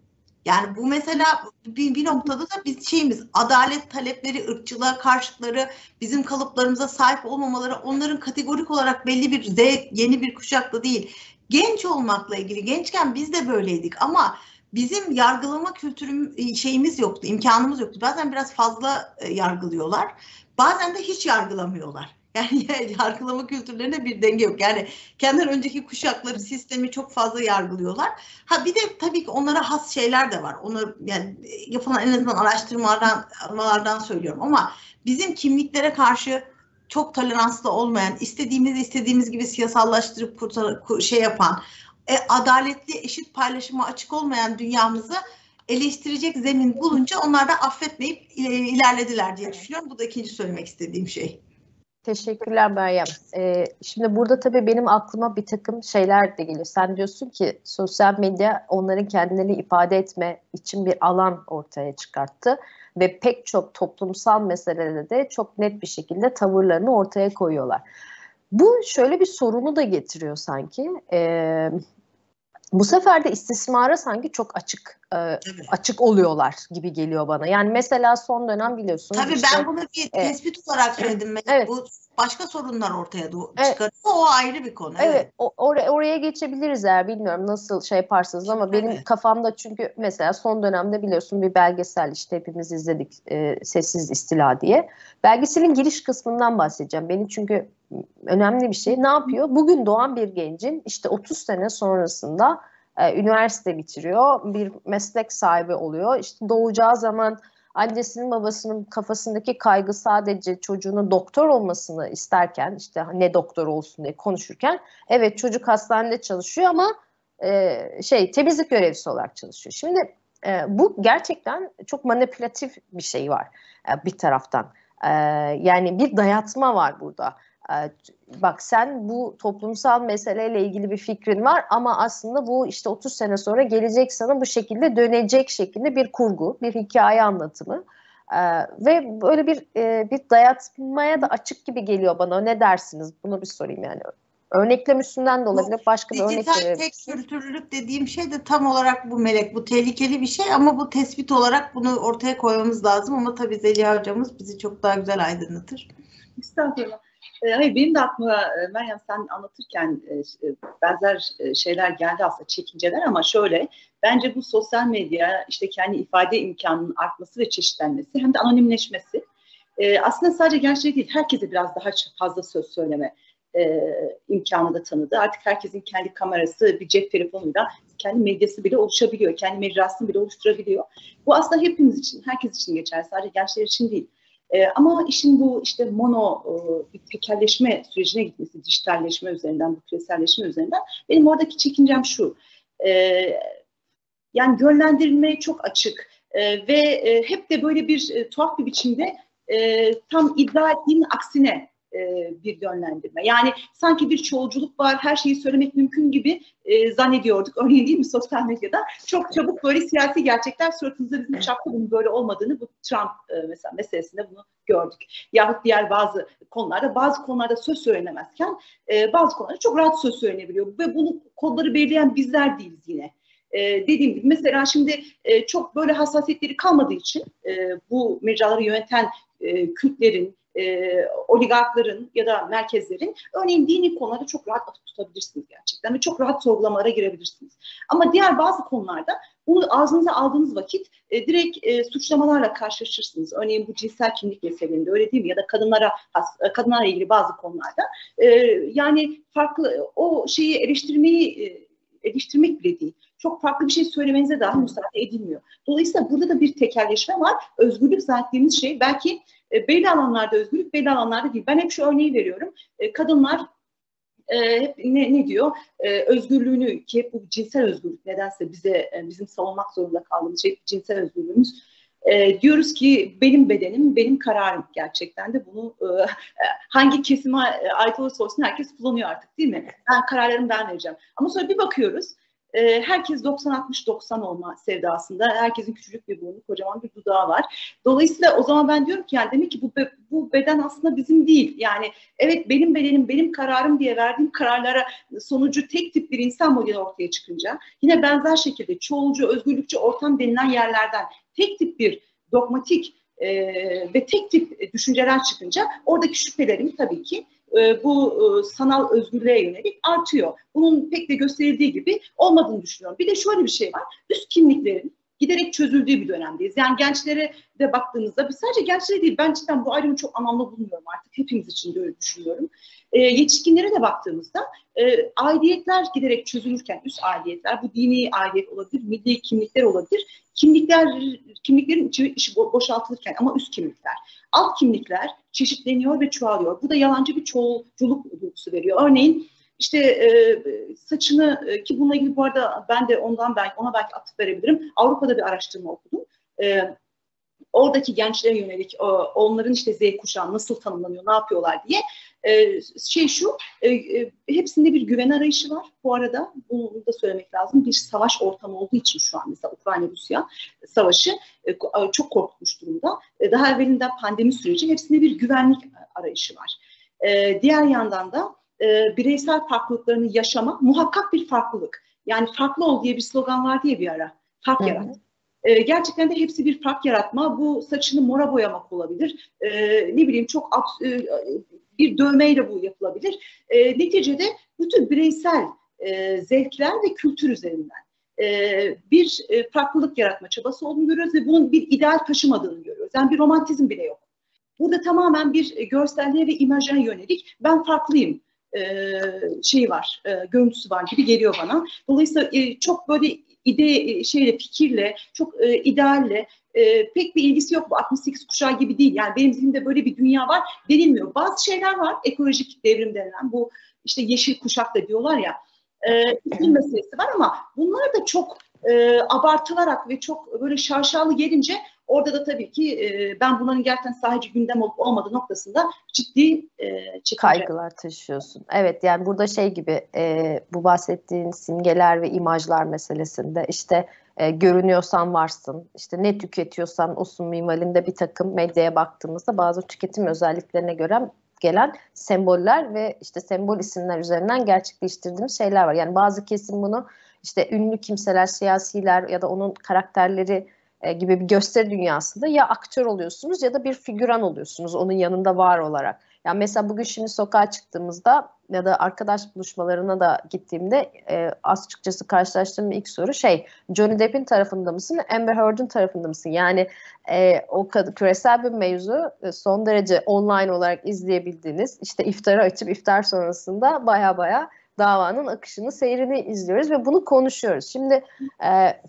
Yani bu mesela bir, bir noktada da biz şeyimiz adalet talepleri, ırkçılığa karşıtları, bizim kalıplarımıza sahip olmamaları onların kategorik olarak belli bir Z yeni bir kuşakla değil. Genç olmakla ilgili gençken biz de böyleydik ama bizim yargılama kültürüm e, şeyimiz yoktu, imkanımız yoktu. Bazen biraz fazla e, yargılıyorlar. Bazen de hiç yargılamıyorlar. Yani yargılama kültürlerine bir denge yok. Yani kendinden önceki kuşakları sistemi çok fazla yargılıyorlar. Ha bir de tabii ki onlara has şeyler de var. Onu yani yapılan en azından araştırmalardan, araştırmalardan söylüyorum ama bizim kimliklere karşı çok toleranslı olmayan, istediğimizi istediğimiz gibi siyasallaştırıp kurtar, şey yapan, e, adaletli, eşit paylaşıma açık olmayan dünyamızı eleştirecek zemin bulunca onlar da affetmeyip ilerlediler diye düşünüyorum. Bu da ikinci söylemek istediğim şey. Teşekkürler Meryem. Ee, şimdi burada tabii benim aklıma bir takım şeyler de geliyor. Sen diyorsun ki sosyal medya onların kendilerini ifade etme için bir alan ortaya çıkarttı. Ve pek çok toplumsal meselede de çok net bir şekilde tavırlarını ortaya koyuyorlar. Bu şöyle bir sorunu da getiriyor sanki. Ee, bu sefer de istismara sanki çok açık e, açık oluyorlar gibi geliyor bana. Yani mesela son dönem biliyorsunuz. Tabii işte, ben bunu bir tespit e, olarak söyledim. Evet. Bu başka sorunlar ortaya evet. çıkarıyor. O ayrı bir konu. Evet. evet. O, or- oraya geçebiliriz eğer bilmiyorum nasıl şey yaparsınız ama benim evet. kafamda çünkü mesela son dönemde biliyorsun bir belgesel işte hepimiz izledik e, Sessiz İstila diye. Belgeselin giriş kısmından bahsedeceğim. Beni çünkü önemli bir şey. Ne yapıyor? Bugün doğan bir gencin işte 30 sene sonrasında e, üniversite bitiriyor, bir meslek sahibi oluyor. İşte doğacağı zaman annesinin babasının kafasındaki kaygı sadece çocuğunun doktor olmasını isterken işte ne doktor olsun diye konuşurken evet çocuk hastanede çalışıyor ama e, şey temizlik görevlisi olarak çalışıyor. Şimdi e, bu gerçekten çok manipülatif bir şey var e, bir taraftan. E, yani bir dayatma var burada. Ee, bak sen bu toplumsal meseleyle ilgili bir fikrin var ama aslında bu işte 30 sene sonra gelecek sana bu şekilde dönecek şekilde bir kurgu, bir hikaye anlatımı. Ee, ve böyle bir e, bir dayatmaya da açık gibi geliyor bana. Ne dersiniz? Bunu bir sorayım yani. Örneklem üstünden de olabilir. Başka bir örnek Dijital tek kültürlülük dediğim şey de tam olarak bu melek. Bu tehlikeli bir şey ama bu tespit olarak bunu ortaya koymamız lazım. Ama tabii Zeliha hocamız bizi çok daha güzel aydınlatır. Estağfurullah. E, hayır benim de aklıma e, Meryem sen anlatırken e, e, benzer e, şeyler geldi aslında çekinceler ama şöyle bence bu sosyal medya işte kendi ifade imkanının artması ve çeşitlenmesi hem de anonimleşmesi aslında sadece gençler değil herkese biraz daha fazla söz söyleme e, imkanı da tanıdı. Artık herkesin kendi kamerası, bir cep telefonuyla kendi medyası bile oluşabiliyor. Kendi mecrasını bile oluşturabiliyor. Bu aslında hepimiz için, herkes için geçer. Sadece gençler için değil. E, ama işin bu işte mono e, tekelleşme sürecine gitmesi, dijitalleşme üzerinden, bu küreselleşme üzerinden benim oradaki çekincem şu. E, yani yönlendirilmeye çok açık e, ve e, hep de böyle bir e, tuhaf bir biçimde e, tam iddia ettiğinin aksine e, bir yönlendirme. Yani sanki bir çoğulculuk var, her şeyi söylemek mümkün gibi e, zannediyorduk. Örneğin değil mi sosyal medyada? Çok çabuk böyle siyasi gerçekler suratımızda bizim çapta bunun böyle olmadığını bu Trump e, mesela meselesinde bunu gördük. Yahut diğer bazı konularda bazı konularda söz söylenemezken e, bazı konularda çok rahat söz söylenebiliyor. Ve bunu kodları belirleyen bizler değiliz yine. Dediğim gibi mesela şimdi e, çok böyle hassasiyetleri kalmadığı için e, bu mecraları yöneten e, kültlerin, e, oligarkların ya da merkezlerin örneğin dini konularda çok rahat atıp tutabilirsiniz gerçekten ve çok rahat sorgulamalara girebilirsiniz. Ama diğer bazı konularda bunu ağzınıza aldığınız vakit e, direkt e, suçlamalarla karşılaşırsınız. Örneğin bu cinsel kimlik meselelerinde öyle değil mi? Ya da kadınlara has, e, kadınlarla ilgili bazı konularda. E, yani farklı o şeyi eleştirmeyi e, eleştirmek bile değil. Çok farklı bir şey söylemenize dahi müsaade edilmiyor. Dolayısıyla burada da bir tekerleşme var. Özgürlük zannettiğimiz şey belki e, belli alanlarda özgürlük, belli alanlarda değil. Ben hep şu örneği veriyorum. E, kadınlar e, hep ne, ne diyor? E, özgürlüğünü ki hep bu cinsel özgürlük nedense bize e, bizim savunmak zorunda kaldığımız şey cinsel özgürlüğümüz. E, diyoruz ki benim bedenim, benim kararım gerçekten de bunu e, hangi kesime ait olursa olsun herkes kullanıyor artık değil mi? Ben kararlarımı ben vereceğim. Ama sonra bir bakıyoruz e, herkes 90-60-90 olma sevdasında. Herkesin küçücük bir burnu, kocaman bir dudağı var. Dolayısıyla o zaman ben diyorum ki yani demek ki bu, bu beden aslında bizim değil. Yani evet benim bedenim, benim kararım diye verdiğim kararlara sonucu tek tip bir insan modeli ortaya çıkınca yine benzer şekilde çoğulcu, özgürlükçü ortam denilen yerlerden tek tip bir dogmatik e, ve tek tip düşünceler çıkınca oradaki şüphelerim tabii ki e, bu e, sanal özgürlüğe yönelik artıyor. Bunun pek de gösterildiği gibi olmadığını düşünüyorum. Bir de şöyle bir şey var. Üst kimliklerin giderek çözüldüğü bir dönemdeyiz. Yani gençlere de baktığımızda sadece gençlere değil ben cidden bu ayrımı çok anlamlı bulmuyorum artık. Hepimiz için de öyle düşünüyorum. E, yetişkinlere de baktığımızda e, aidiyetler giderek çözülürken üst aidiyetler bu dini aidiyet olabilir, milli kimlikler olabilir. Kimlikler kimliklerin içi, içi boşaltılırken ama üst kimlikler. Alt kimlikler çeşitleniyor ve çoğalıyor. Bu da yalancı bir çoğulculuk duygusu veriyor. Örneğin işte e, saçını e, ki bununla ilgili bu arada ben de ondan belki ona belki atıp verebilirim. Avrupa'da bir araştırma okudum. E, oradaki gençlere yönelik onların işte Z kuşağı nasıl tanımlanıyor, ne yapıyorlar diye e, şey şu, e, e, hepsinde bir güven arayışı var bu arada. Bunu da söylemek lazım. Bir savaş ortamı olduğu için şu an mesela Ukrayna-Rusya savaşı çok korkmuş durumda. daha evvelinden pandemi süreci hepsinde bir güvenlik arayışı var. diğer yandan da bireysel farklılıklarını yaşama muhakkak bir farklılık. Yani farklı ol diye bir slogan var diye bir ara. Fark Hı-hı. yarat. E, gerçekten de hepsi bir fark yaratma. Bu saçını mora boyamak olabilir. E, ne bileyim çok e, bir dövmeyle bu yapılabilir. E, neticede bütün bireysel e, zevkler ve kültür üzerinden e, bir e, farklılık yaratma çabası olduğunu görüyoruz ve bunun bir ideal taşımadığını görüyoruz. Yani bir romantizm bile yok. Burada tamamen bir görselliğe ve imaja yönelik ben farklıyım e, şey var, e, görüntüsü var gibi geliyor bana. Dolayısıyla e, çok böyle ide şeyle fikirle çok e, idealle e, pek bir ilgisi yok bu 68 kuşağı gibi değil. Yani benim zihnimde böyle bir dünya var denilmiyor. Bazı şeyler var ekolojik devrim denilen bu işte yeşil kuşak da diyorlar ya e, iklim meselesi var ama bunlar da çok e, abartılarak ve çok böyle şaşalı gelince orada da tabii ki e, ben bunların gerçekten sadece gündem olup olmadığı noktasında ciddi e, kaygılar taşıyorsun. Evet yani burada şey gibi e, bu bahsettiğin simgeler ve imajlar meselesinde işte e, görünüyorsan varsın, işte ne tüketiyorsan olsun mimalinde bir takım medyaya baktığımızda bazı tüketim özelliklerine göre gelen semboller ve işte sembol isimler üzerinden gerçekleştirdiğimiz şeyler var. Yani bazı kesim bunu işte ünlü kimseler, siyasiler ya da onun karakterleri e, gibi bir gösteri dünyasında ya aktör oluyorsunuz ya da bir figüran oluyorsunuz onun yanında var olarak. Yani mesela bugün şimdi sokağa çıktığımızda ya da arkadaş buluşmalarına da gittiğimde e, açıkçası karşılaştığım ilk soru şey Johnny Depp'in tarafında mısın Amber Heard'ın tarafında mısın? Yani e, o küresel bir mevzu e, son derece online olarak izleyebildiğiniz işte iftarı açıp iftar sonrasında baya baya davanın akışını seyrini izliyoruz ve bunu konuşuyoruz. Şimdi e,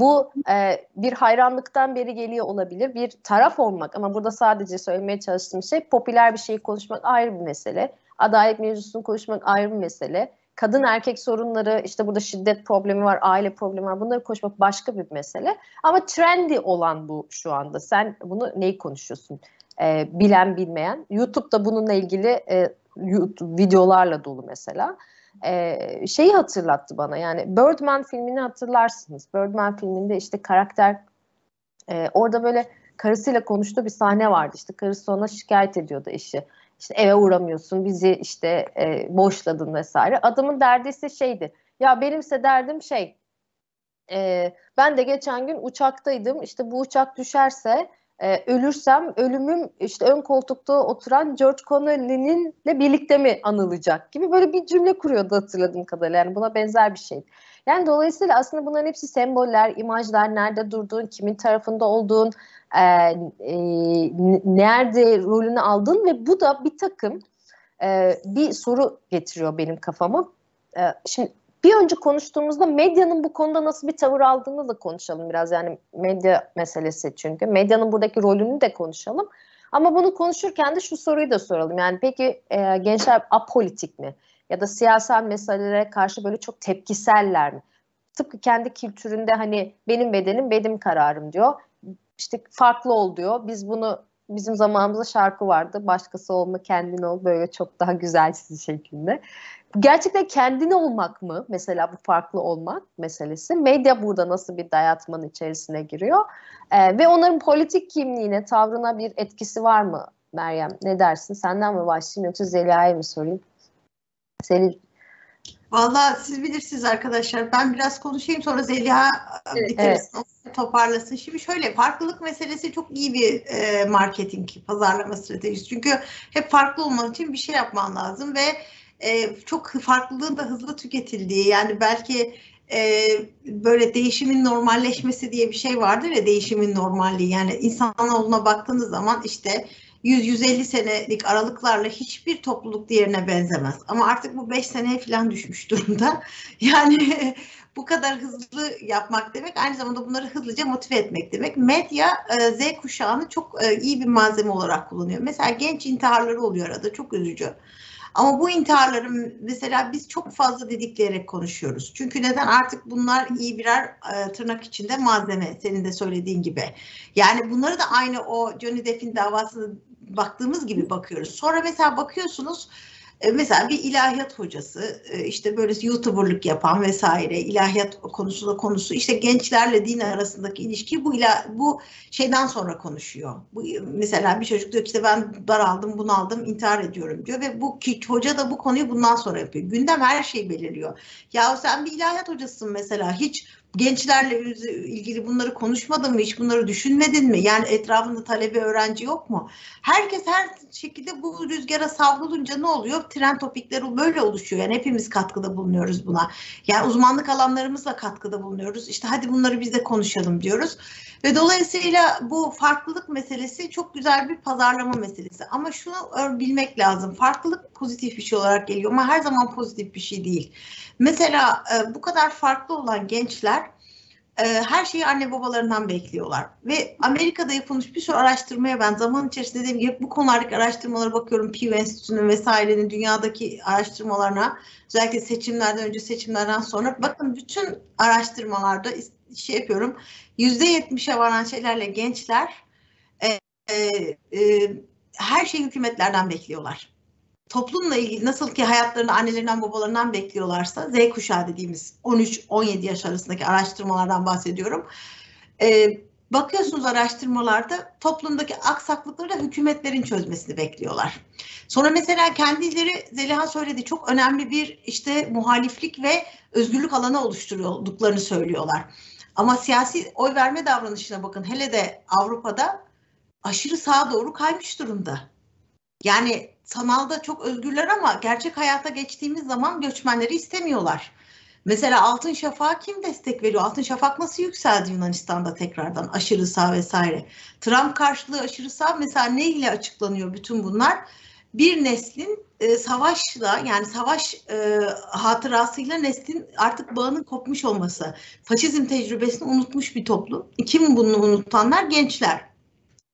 bu e, bir hayranlıktan beri geliyor olabilir. Bir taraf olmak ama burada sadece söylemeye çalıştığım şey popüler bir şeyi konuşmak ayrı bir mesele. Adalet mevzusunu konuşmak ayrı bir mesele. Kadın erkek sorunları işte burada şiddet problemi var, aile problemi var. Bunları konuşmak başka bir mesele. Ama trendy olan bu şu anda. Sen bunu neyi konuşuyorsun? E, bilen bilmeyen. YouTube'da bununla ilgili e, YouTube videolarla dolu mesela e, şeyi hatırlattı bana yani Birdman filmini hatırlarsınız. Birdman filminde işte karakter e, orada böyle karısıyla konuştuğu bir sahne vardı. İşte karısı ona şikayet ediyordu eşi. İşte eve uğramıyorsun, bizi işte e, boşladın vesaire. Adamın derdi ise şeydi. Ya benimse derdim şey. E, ben de geçen gün uçaktaydım. İşte bu uçak düşerse e, ölürsem ölümüm işte ön koltukta oturan George Connelly'ninle birlikte mi anılacak gibi böyle bir cümle kuruyordu hatırladığım kadarıyla. Yani buna benzer bir şey. Yani dolayısıyla aslında bunların hepsi semboller, imajlar, nerede durduğun, kimin tarafında olduğun, e, e, nerede rolünü aldığın ve bu da bir takım e, bir soru getiriyor benim kafama. E, şimdi bir önce konuştuğumuzda medyanın bu konuda nasıl bir tavır aldığını da konuşalım biraz. Yani medya meselesi çünkü. Medyanın buradaki rolünü de konuşalım. Ama bunu konuşurken de şu soruyu da soralım. Yani peki e, gençler apolitik mi? Ya da siyasal meselelere karşı böyle çok tepkiseller mi? Tıpkı kendi kültüründe hani benim bedenim benim kararım diyor. İşte farklı ol diyor. Biz bunu bizim zamanımızda şarkı vardı. Başkası olma kendin ol böyle çok daha güzelsiz şeklinde. Gerçekten kendini olmak mı mesela bu farklı olmak meselesi? Medya burada nasıl bir dayatmanın içerisine giriyor? Ee, ve onların politik kimliğine, tavrına bir etkisi var mı Meryem? Ne dersin? Senden mi başlayayım yoksa Zeliha'ya mı sorayım? Zelih Valla siz bilirsiniz arkadaşlar. Ben biraz konuşayım sonra Zeliha bitirsin, evet. toparlasın. Şimdi şöyle farklılık meselesi çok iyi bir e, marketing, pazarlama stratejisi. Çünkü hep farklı olman için bir şey yapman lazım ve e, çok farklılığın da hızlı tüketildiği yani belki e, böyle değişimin normalleşmesi diye bir şey vardır ya değişimin normalliği yani insanoğluna baktığınız zaman işte 100-150 senelik aralıklarla hiçbir topluluk diğerine benzemez. Ama artık bu 5 seneye falan düşmüş durumda. Yani bu kadar hızlı yapmak demek aynı zamanda bunları hızlıca motive etmek demek. Medya e, Z kuşağını çok iyi bir malzeme olarak kullanıyor. Mesela genç intiharları oluyor arada çok üzücü. Ama bu intiharların mesela biz çok fazla dedikleyerek konuşuyoruz. Çünkü neden artık bunlar iyi birer e, tırnak içinde malzeme senin de söylediğin gibi. Yani bunları da aynı o Johnny Depp'in davasına baktığımız gibi bakıyoruz. Sonra mesela bakıyorsunuz mesela bir ilahiyat hocası e, işte böyle youtuberlık yapan vesaire ilahiyat konusunda konusu işte gençlerle din arasındaki ilişki bu ila, bu şeyden sonra konuşuyor. Bu mesela bir çocuk diyor ki işte ben daraldım, bunaldım, intihar ediyorum diyor ve bu ki hoca da bu konuyu bundan sonra yapıyor. Gündem her şeyi belirliyor. Ya sen bir ilahiyat hocasısın mesela hiç gençlerle ilgili bunları konuşmadın mı? Hiç bunları düşünmedin mi? Yani etrafında talebe öğrenci yok mu? Herkes her şekilde bu rüzgara savrulunca ne oluyor? Trend topikleri böyle oluşuyor. Yani hepimiz katkıda bulunuyoruz buna. Yani uzmanlık alanlarımızla katkıda bulunuyoruz. İşte hadi bunları biz de konuşalım diyoruz. Ve dolayısıyla bu farklılık meselesi çok güzel bir pazarlama meselesi. Ama şunu bilmek lazım. Farklılık pozitif bir şey olarak geliyor ama her zaman pozitif bir şey değil. Mesela e, bu kadar farklı olan gençler e, her şeyi anne babalarından bekliyorlar. Ve Amerika'da yapılmış bir sürü araştırmaya ben zaman içerisinde dediğim gibi bu konulardaki araştırmalara bakıyorum. Pew Enstitüsü'nün vesairenin dünyadaki araştırmalarına özellikle seçimlerden önce seçimlerden sonra bakın bütün araştırmalarda şey yapıyorum yüzde yetmişe varan şeylerle gençler e, e, e, her şeyi hükümetlerden bekliyorlar toplumla ilgili nasıl ki hayatlarını annelerinden babalarından bekliyorlarsa Z kuşağı dediğimiz 13-17 yaş arasındaki araştırmalardan bahsediyorum. Ee, bakıyorsunuz araştırmalarda toplumdaki aksaklıkları da hükümetlerin çözmesini bekliyorlar. Sonra mesela kendileri Zeliha söyledi çok önemli bir işte muhaliflik ve özgürlük alanı oluşturuyorduklarını söylüyorlar. Ama siyasi oy verme davranışına bakın hele de Avrupa'da aşırı sağa doğru kaymış durumda. Yani sanalda çok özgürler ama gerçek hayata geçtiğimiz zaman göçmenleri istemiyorlar. Mesela Altın Şafak'a kim destek veriyor? Altın Şafak nasıl yükseldi Yunanistan'da tekrardan aşırı sağ vesaire. Trump karşılığı aşırı sağ mesela ne ile açıklanıyor bütün bunlar? Bir neslin e, savaşla yani savaş e, hatırasıyla neslin artık bağının kopmuş olması. Faşizm tecrübesini unutmuş bir toplum. Kim bunu unutanlar? Gençler.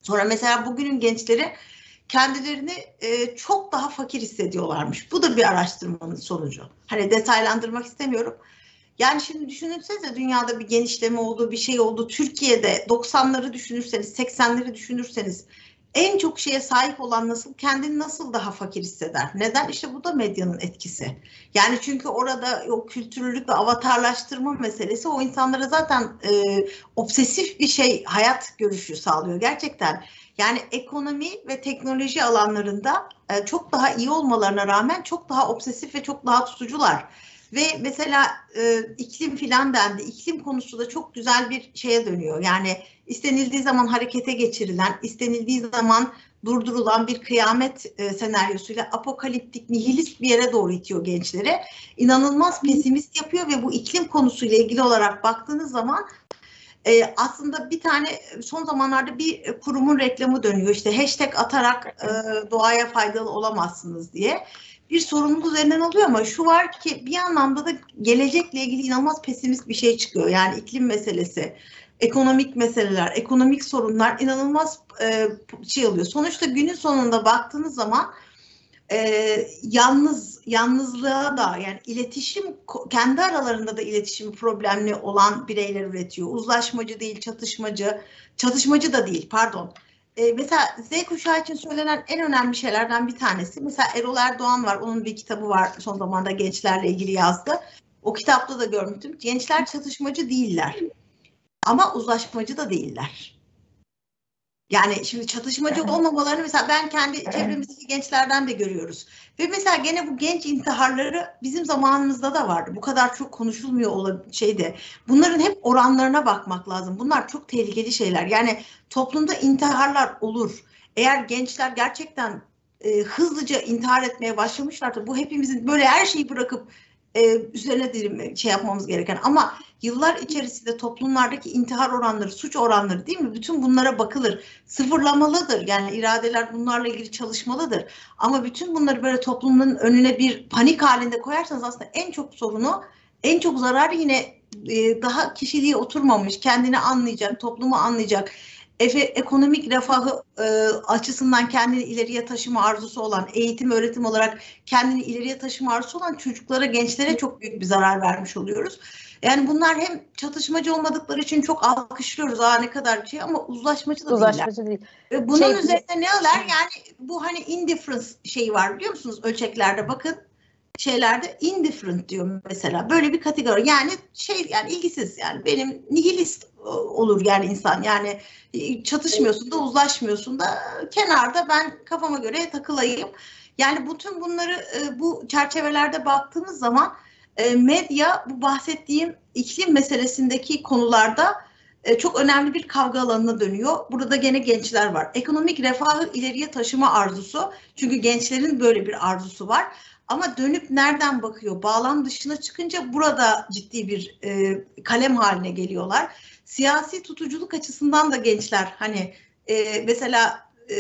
Sonra mesela bugünün gençleri kendilerini e, çok daha fakir hissediyorlarmış. Bu da bir araştırmanın sonucu. Hani detaylandırmak istemiyorum. Yani şimdi düşünürsenize dünyada bir genişleme oldu, bir şey oldu. Türkiye'de 90'ları düşünürseniz, 80'leri düşünürseniz en çok şeye sahip olan nasıl kendini nasıl daha fakir hisseder? Neden? İşte bu da medyanın etkisi. Yani çünkü orada o kültürlülük ve avatarlaştırma meselesi o insanlara zaten e, obsesif bir şey hayat görüşü sağlıyor gerçekten. Yani ekonomi ve teknoloji alanlarında e, çok daha iyi olmalarına rağmen çok daha obsesif ve çok daha tutucular. Ve mesela e, iklim filan dendi. İklim konusu da çok güzel bir şeye dönüyor. Yani istenildiği zaman harekete geçirilen, istenildiği zaman durdurulan bir kıyamet e, senaryosuyla apokaliptik, nihilist bir yere doğru itiyor gençleri. İnanılmaz pesimist yapıyor ve bu iklim konusuyla ilgili olarak baktığınız zaman e, aslında bir tane son zamanlarda bir kurumun reklamı dönüyor. İşte hashtag atarak e, doğaya faydalı olamazsınız diye. Bir sorumluluk üzerinden oluyor ama şu var ki bir anlamda da gelecekle ilgili inanılmaz pesimist bir şey çıkıyor. Yani iklim meselesi, ekonomik meseleler, ekonomik sorunlar inanılmaz e, şey oluyor. Sonuçta günün sonunda baktığınız zaman e, yalnız yalnızlığa da yani iletişim kendi aralarında da iletişim problemli olan bireyler üretiyor. Uzlaşmacı değil, çatışmacı, çatışmacı da değil pardon. Ee, mesela Z kuşağı için söylenen en önemli şeylerden bir tanesi. Mesela Erol Erdoğan var. Onun bir kitabı var son zamanda gençlerle ilgili yazdı. O kitapta da görmüştüm. Gençler çatışmacı değiller. Ama uzlaşmacı da değiller. Yani şimdi çatışmacı olmamalarını mesela ben kendi çevremizdeki gençlerden de görüyoruz. Ve mesela gene bu genç intiharları bizim zamanımızda da vardı. Bu kadar çok konuşulmuyor olan şeyde. Bunların hep oranlarına bakmak lazım. Bunlar çok tehlikeli şeyler. Yani toplumda intiharlar olur. Eğer gençler gerçekten e, hızlıca intihar etmeye başlamışlarsa bu hepimizin böyle her şeyi bırakıp e, üzerine dilim şey yapmamız gereken ama yıllar içerisinde toplumlardaki intihar oranları, suç oranları değil mi? Bütün bunlara bakılır. Sıfırlamalıdır. Yani iradeler bunlarla ilgili çalışmalıdır. Ama bütün bunları böyle toplumun önüne bir panik halinde koyarsanız aslında en çok sorunu, en çok zararı yine e, daha kişiliğe oturmamış, kendini anlayacak, toplumu anlayacak, efe, ekonomik refahı e, açısından kendini ileriye taşıma arzusu olan, eğitim öğretim olarak kendini ileriye taşıma arzusu olan çocuklara, gençlere çok büyük bir zarar vermiş oluyoruz. Yani bunlar hem çatışmacı olmadıkları için çok alkışlıyoruz. Aa ne kadar şey ama uzlaşmacı da uzlaşmacı değiller. değil. Ve bunun şey, üzerine ne alır? Yani bu hani indifference şeyi var biliyor musunuz ölçeklerde bakın şeylerde indifferent diyor mesela. Böyle bir kategori. Yani şey yani ilgisiz yani benim nihilist olur yani insan. Yani e, çatışmıyorsun da uzlaşmıyorsun da kenarda ben kafama göre takılayım. Yani bütün bunları e, bu çerçevelerde baktığımız zaman e, medya bu bahsettiğim iklim meselesindeki konularda çok önemli bir kavga alanına dönüyor. Burada gene gençler var. Ekonomik refahı ileriye taşıma arzusu. Çünkü gençlerin böyle bir arzusu var. Ama dönüp nereden bakıyor? Bağlam dışına çıkınca burada ciddi bir e, kalem haline geliyorlar. Siyasi tutuculuk açısından da gençler hani e, mesela e,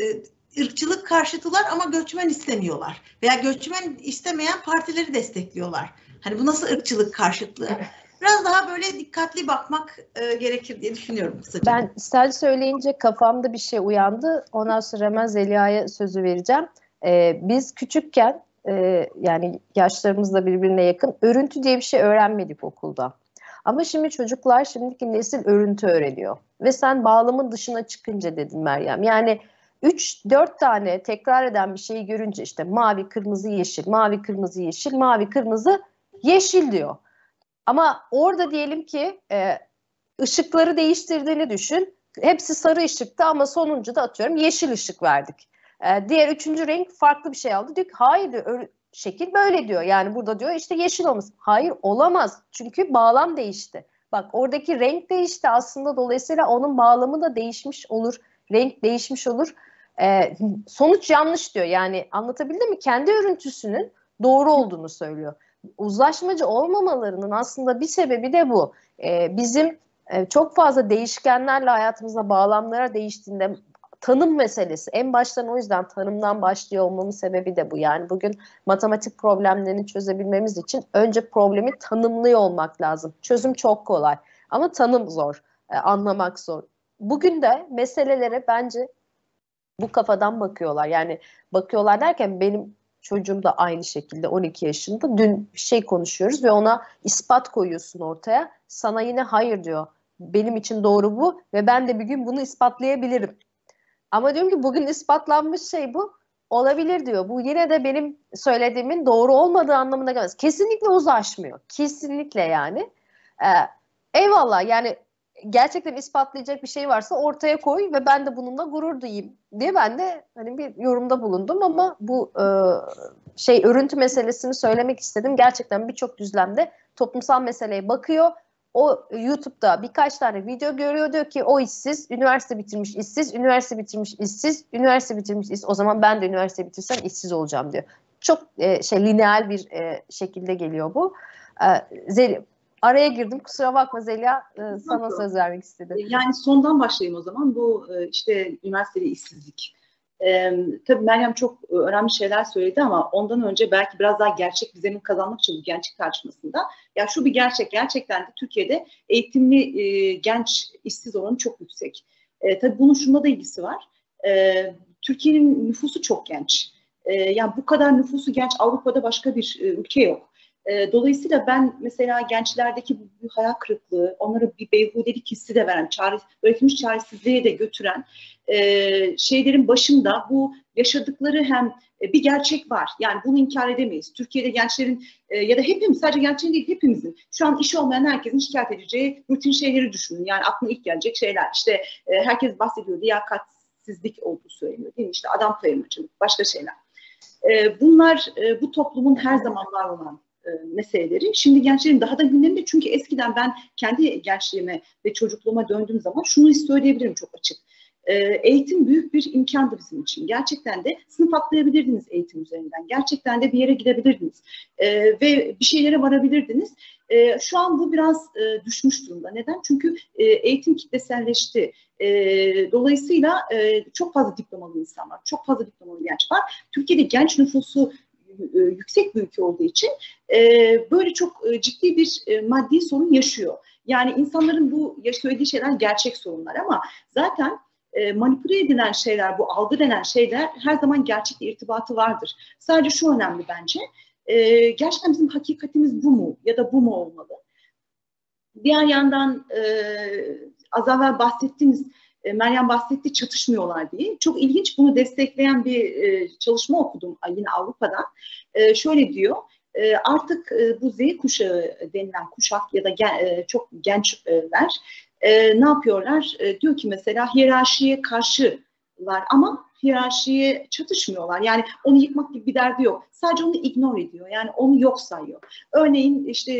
ırkçılık karşıtılar ama göçmen istemiyorlar. Veya göçmen istemeyen partileri destekliyorlar. Hani bu nasıl ırkçılık karşıtlığı? Biraz daha böyle dikkatli bakmak e, gerekir diye düşünüyorum kısaca. Ben Sel söyleyince kafamda bir şey uyandı. Ondan sonra hemen Zeliha'ya sözü vereceğim. Ee, biz küçükken e, yani yaşlarımızla birbirine yakın örüntü diye bir şey öğrenmedik okulda. Ama şimdi çocuklar şimdiki nesil örüntü öğreniyor. Ve sen bağlamın dışına çıkınca dedin Meryem. Yani 3-4 tane tekrar eden bir şeyi görünce işte mavi, kırmızı, yeşil, mavi, kırmızı, yeşil, mavi, kırmızı, yeşil diyor. Ama orada diyelim ki e, ışıkları değiştirdiğini düşün. Hepsi sarı ışıktı ama sonuncu da atıyorum yeşil ışık verdik. E, diğer üçüncü renk farklı bir şey aldı. Diyor ki hayır diyor şekil böyle diyor. Yani burada diyor işte yeşil olması. Hayır olamaz. Çünkü bağlam değişti. Bak oradaki renk değişti aslında dolayısıyla onun bağlamı da değişmiş olur. Renk değişmiş olur. Ee, sonuç yanlış diyor. Yani anlatabildim mi? Kendi örüntüsünün doğru olduğunu söylüyor. Uzlaşmacı olmamalarının aslında bir sebebi de bu. Ee, bizim e, çok fazla değişkenlerle hayatımızda bağlamlara değiştiğinde tanım meselesi. En baştan o yüzden tanımdan başlıyor olmamın sebebi de bu. Yani bugün matematik problemlerini çözebilmemiz için önce problemi tanımlıyor olmak lazım. Çözüm çok kolay ama tanım zor, e, anlamak zor. Bugün de meselelere bence bu kafadan bakıyorlar. Yani bakıyorlar derken benim çocuğum da aynı şekilde 12 yaşında. Dün bir şey konuşuyoruz ve ona ispat koyuyorsun ortaya. Sana yine hayır diyor. Benim için doğru bu ve ben de bir gün bunu ispatlayabilirim. Ama diyorum ki bugün ispatlanmış şey bu. Olabilir diyor. Bu yine de benim söylediğimin doğru olmadığı anlamına gelmez. Kesinlikle uzlaşmıyor. Kesinlikle yani. Ee, eyvallah yani gerçekten ispatlayacak bir şey varsa ortaya koy ve ben de bununla gurur duyayım diye ben de hani bir yorumda bulundum ama bu e, şey örüntü meselesini söylemek istedim. Gerçekten birçok düzlemde toplumsal meseleye bakıyor o YouTube'da birkaç tane video görüyor diyor ki o işsiz, üniversite bitirmiş işsiz, üniversite bitirmiş işsiz, üniversite bitirmiş işsiz. O zaman ben de üniversite bitirsem işsiz olacağım diyor. Çok e, şey lineal bir e, şekilde geliyor bu. E, Zeli, araya girdim kusura bakma Zeliha e, sana söz vermek istedim. Yani sondan başlayayım o zaman bu e, işte üniversiteli işsizlik. E, tabii Meryem çok e, önemli şeyler söyledi ama ondan önce belki biraz daha gerçek bir zemin kazanmak için bu gençlik tartışmasında ya şu bir gerçek gerçekten de Türkiye'de eğitimli e, genç işsiz oranı çok yüksek. E, tabii bunun şunda da ilgisi var. E, Türkiye'nin nüfusu çok genç. E, yani bu kadar nüfusu genç Avrupa'da başka bir e, ülke yok. E, dolayısıyla ben mesela gençlerdeki bu, bu hayal kırıklığı, onlara bir beyhudelik hissi de veren, çare, öğretilmiş çaresizliğe de götüren e, şeylerin başında bu yaşadıkları hem e, bir gerçek var. Yani bunu inkar edemeyiz. Türkiye'de gençlerin e, ya da hepimiz sadece gençlerin değil hepimizin şu an işi olmayan herkesin şikayet edeceği rutin şeyleri düşünün. Yani aklına ilk gelecek şeyler. İşte e, herkes bahsediyor liyakatsizlik olduğu söyleniyor değil mi? İşte adam kayırmacılık, başka şeyler. Bunlar bu toplumun her zaman var olan meseleleri. Şimdi gençlerin daha da gündeminde çünkü eskiden ben kendi gençliğime ve çocukluğuma döndüğüm zaman şunu söyleyebilirim çok açık. Ee, eğitim büyük bir imkandı bizim için. Gerçekten de sınıf atlayabilirdiniz eğitim üzerinden. Gerçekten de bir yere gidebilirdiniz. Ee, ve bir şeylere varabilirdiniz. Ee, şu an bu biraz e, düşmüş durumda. Neden? Çünkü e, eğitim kitleselleşti. dolayısıyla e, çok fazla diplomalı insan var. Çok fazla diplomalı genç var. Türkiye'de genç nüfusu yüksek bir ülke olduğu için böyle çok ciddi bir maddi sorun yaşıyor. Yani insanların bu söylediği şeyler gerçek sorunlar ama zaten e, manipüle edilen şeyler, bu algı denen şeyler her zaman gerçek irtibatı vardır. Sadece şu önemli bence. E, gerçekten bizim hakikatimiz bu mu ya da bu mu olmalı? Diğer yandan e, az evvel bahsettiğiniz e, Meryem bahsetti çatışmıyorlar diye. Çok ilginç bunu destekleyen bir e, çalışma okudum yine Avrupa'dan. E, şöyle diyor, artık bu Z kuşağı denilen kuşak ya da çok gençler ne yapıyorlar? Diyor ki mesela hiyerarşiye karşılar ama hiyerarşiye çatışmıyorlar. Yani onu yıkmak gibi bir derdi yok. Sadece onu ignore ediyor. Yani onu yok sayıyor. Örneğin işte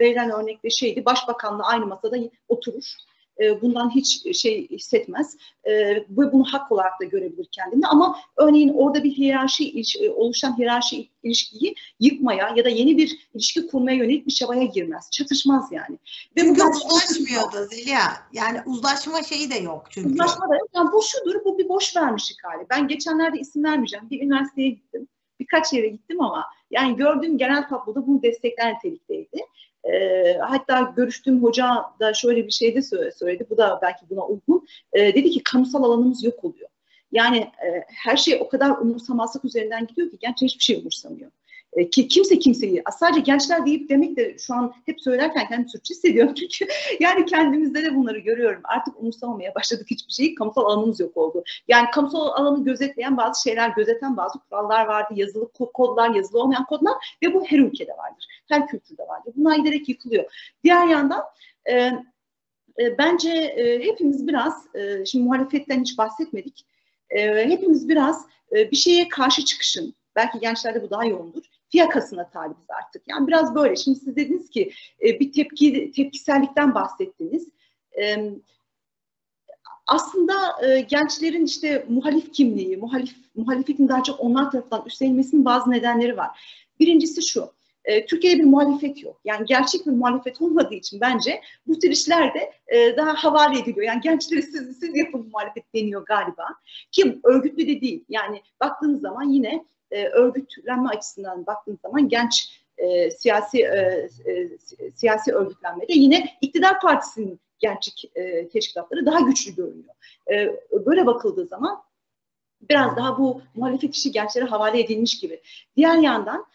verilen örnekte şeydi başbakanla aynı masada oturur e, bundan hiç şey hissetmez e, ve bunu hak olarak da görebilir kendini ama örneğin orada bir hiyerarşi e, oluşan hiyerarşi ilişkiyi yıkmaya ya da yeni bir ilişki kurmaya yönelik bir çabaya girmez. Çatışmaz yani. Ve çünkü bu uzlaşmıyor da Zeliha. Yani uzlaşma şeyi de yok çünkü. Uzlaşma da yok. Yani bu şudur, bu bir boş vermişlik hali. Ben geçenlerde isim vermeyeceğim. Bir üniversiteye gittim. Birkaç yere gittim ama yani gördüğüm genel tabloda bunu destekler nitelikteydi. E, hatta görüştüğüm hoca da şöyle bir şey de söyledi. Bu da belki buna uygun. E, dedi ki kamusal alanımız yok oluyor. Yani e, her şey o kadar umursamazlık üzerinden gidiyor ki gençler hiçbir şey umursamıyor. E, ki kimse kimseyi sadece gençler deyip demek de şu an hep söylerken kendimi suçlu hissediyorum çünkü yani kendimizde de bunları görüyorum. Artık umursamamaya başladık hiçbir şeyi. Kamusal alanımız yok oldu. Yani kamusal alanı gözetleyen bazı şeyler, gözeten bazı kurallar vardı. Yazılı kodlar, yazılı olmayan kodlar ve bu her ülkede vardır. Her kültürde vardır. Bunlar giderek yıkılıyor. Diğer yandan e, e, bence e, hepimiz biraz, e, şimdi muhalefetten hiç bahsetmedik, e, hepimiz biraz e, bir şeye karşı çıkışın, belki gençlerde bu daha yoğundur, fiyakasına talibiz artık. Yani biraz böyle. Şimdi siz dediniz ki e, bir tepki tepkisellikten bahsettiniz. E, aslında e, gençlerin işte muhalif kimliği, muhalif muhalefetin daha çok onlar tarafından üstlenilmesinin bazı nedenleri var. Birincisi şu. E, Türkiye'de bir muhalefet yok. Yani gerçek bir muhalefet olmadığı için bence bu tür işler de e, daha havale ediliyor. Yani gençlere siz, siz yapın muhalefet deniyor galiba. Ki örgütlü de değil. Yani baktığınız zaman yine e, örgütlenme açısından baktığınız zaman genç e, siyasi e, e, siyasi örgütlenmede yine iktidar partisinin gençlik e, teşkilatları daha güçlü görünüyor. E, böyle bakıldığı zaman biraz daha bu muhalefet işi gençlere havale edilmiş gibi. Diğer yandan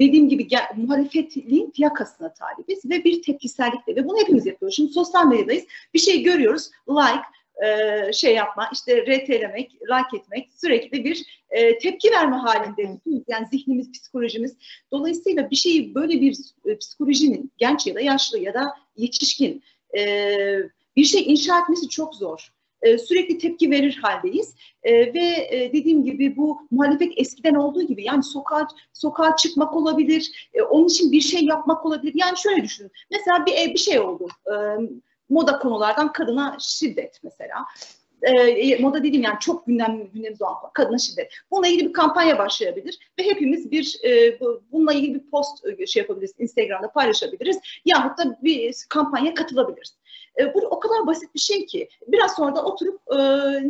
dediğim gibi gel, muhalefetliğin fiyakasına talibiz ve bir tepkisellikle ve bunu hepimiz yapıyoruz. Şimdi sosyal medyadayız. Bir şey görüyoruz. Like, e, şey yapma, işte RT'lemek, like etmek, sürekli bir e, tepki verme halinde. Yani zihnimiz, psikolojimiz. Dolayısıyla bir şeyi böyle bir e, psikolojinin genç ya da yaşlı ya da yetişkin bir şey inşa etmesi çok zor. E, sürekli tepki verir haldeyiz e, ve e, dediğim gibi bu muhalefet eskiden olduğu gibi yani sokağa sokağa çıkmak olabilir, onun için bir şey yapmak olabilir. Yani şöyle düşünün. Mesela bir bir şey oldu. Moda konulardan kadına şiddet mesela. E, moda dediğim yani çok gündem gündemimiz olan kadına şiddet. Bununla ilgili bir kampanya başlayabilir ve hepimiz bir e, bununla ilgili bir post şey yapabiliriz, Instagram'da paylaşabiliriz yahut da bir kampanya katılabiliriz. E, bu o kadar basit bir şey ki biraz sonra da oturup e,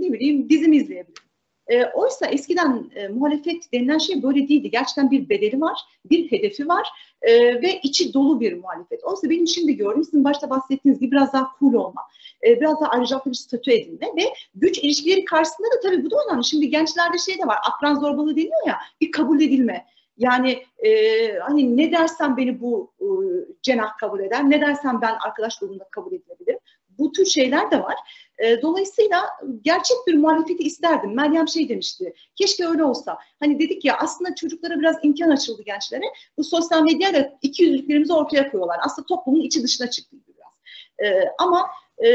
ne bileyim dizimi izleyebiliriz. E, oysa eskiden e, muhalefet denilen şey böyle değildi. Gerçekten bir bedeli var, bir hedefi var e, ve içi dolu bir muhalefet. Oysa benim şimdi gördüğüm sizin başta bahsettiğiniz gibi biraz daha cool olma. e, biraz daha ayrıcalıklı bir statü edinme ve güç ilişkileri karşısında da tabii bu da önemli. Şimdi gençlerde şey de var, akran zorbalığı deniyor ya, bir kabul edilme. Yani e, hani ne dersen beni bu e, cenah kabul eder, ne dersen ben arkadaş grubunda kabul edilebilirim. Bu tür şeyler de var. E, dolayısıyla gerçek bir muhalefeti isterdim. Meryem şey demişti, keşke öyle olsa. Hani dedik ya aslında çocuklara biraz imkan açıldı gençlere. Bu sosyal medyayla iki yüzlüklerimizi ortaya koyuyorlar. Aslında toplumun içi dışına çıktı biraz. E, ama e,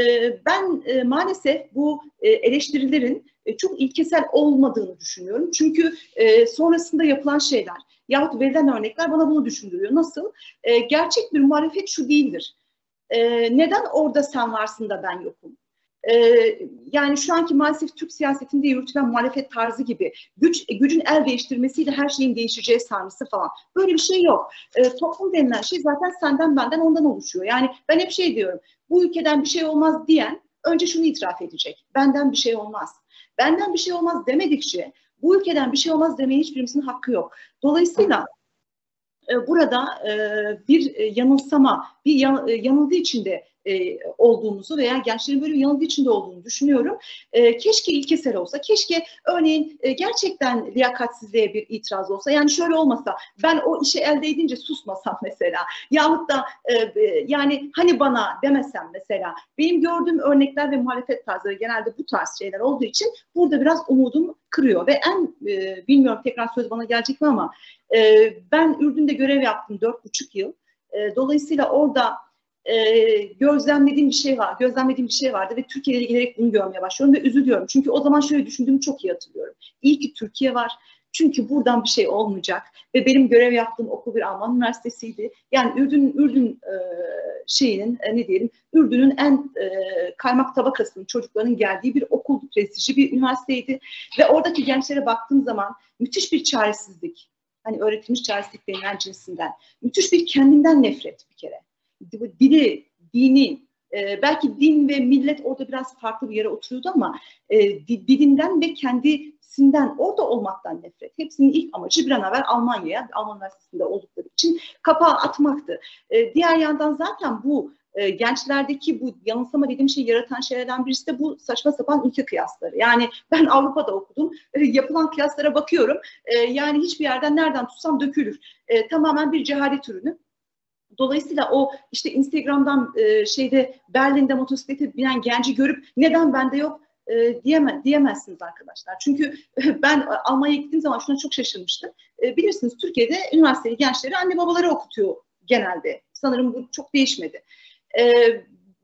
ben e, maalesef bu e, eleştirilerin çok ilkesel olmadığını düşünüyorum. Çünkü sonrasında yapılan şeyler yahut verilen örnekler bana bunu düşündürüyor. Nasıl? E, gerçek bir muhalefet şu değildir. E, neden orada sen varsın da ben yokum? Ee, yani şu anki maalesef Türk siyasetinde yürütülen muhalefet tarzı gibi güç gücün el değiştirmesiyle her şeyin değişeceği sarması falan. Böyle bir şey yok. Ee, toplum denilen şey zaten senden benden ondan oluşuyor. Yani ben hep şey diyorum. Bu ülkeden bir şey olmaz diyen önce şunu itiraf edecek. Benden bir şey olmaz. Benden bir şey olmaz demedikçe bu ülkeden bir şey olmaz demeye hiçbirimizin hakkı yok. Dolayısıyla e, burada e, bir e, yanılsama, bir yanılgı içinde e, olduğumuzu veya gençlerin böyle bir yanılgı içinde olduğunu düşünüyorum. E, keşke ilkesel olsa, keşke örneğin e, gerçekten liyakatsizliğe bir itiraz olsa. Yani şöyle olmasa, ben o işi elde edince susmasam mesela yahut da e, yani hani bana demesem mesela benim gördüğüm örnekler ve muhalefet tarzları genelde bu tarz şeyler olduğu için burada biraz umudum kırıyor ve en e, bilmiyorum tekrar söz bana gelecek mi ama e, ben Ürdün'de görev yaptım dört buçuk yıl. E, dolayısıyla orada e, gözlemlediğim bir şey var. Gözlemlediğim bir şey vardı ve Türkiye ile gelerek bunu görmeye başlıyorum ve üzülüyorum. Çünkü o zaman şöyle düşündüğümü çok iyi hatırlıyorum. İyi ki Türkiye var. Çünkü buradan bir şey olmayacak. Ve benim görev yaptığım okul bir Alman üniversitesiydi. Yani Ürdün, Ürdün e, şeyinin e, ne diyelim, Ürdün'ün en e, kaymak tabakasının çocukların geldiği bir okul, prestijli bir üniversiteydi. Ve oradaki gençlere baktığım zaman müthiş bir çaresizlik. Hani öğretilmiş çaresizlik denilen cinsinden. Müthiş bir kendinden nefret bir kere dili, dini, e, belki din ve millet orada biraz farklı bir yere oturuyordu ama e, dilinden ve kendisinden orada olmaktan nefret. Hepsinin ilk amacı bir an evvel Almanya'ya, Alman Üniversitesi'nde oldukları için kapağı atmaktı. E, diğer yandan zaten bu e, gençlerdeki bu yanılsama dediğim şey yaratan şeylerden birisi de bu saçma sapan ülke kıyasları. Yani ben Avrupa'da okudum, e, yapılan kıyaslara bakıyorum. E, yani hiçbir yerden nereden tutsam dökülür. Tamamen bir cehalet ürünü. Dolayısıyla o işte Instagram'dan e, şeyde Berlin'de motosiklete binen genci görüp neden bende yok e, diyeme, diyemezsiniz arkadaşlar. Çünkü e, ben Almanya'ya gittiğim zaman şuna çok şaşırmıştım. E, bilirsiniz Türkiye'de üniversiteli gençleri anne babaları okutuyor genelde. Sanırım bu çok değişmedi. E,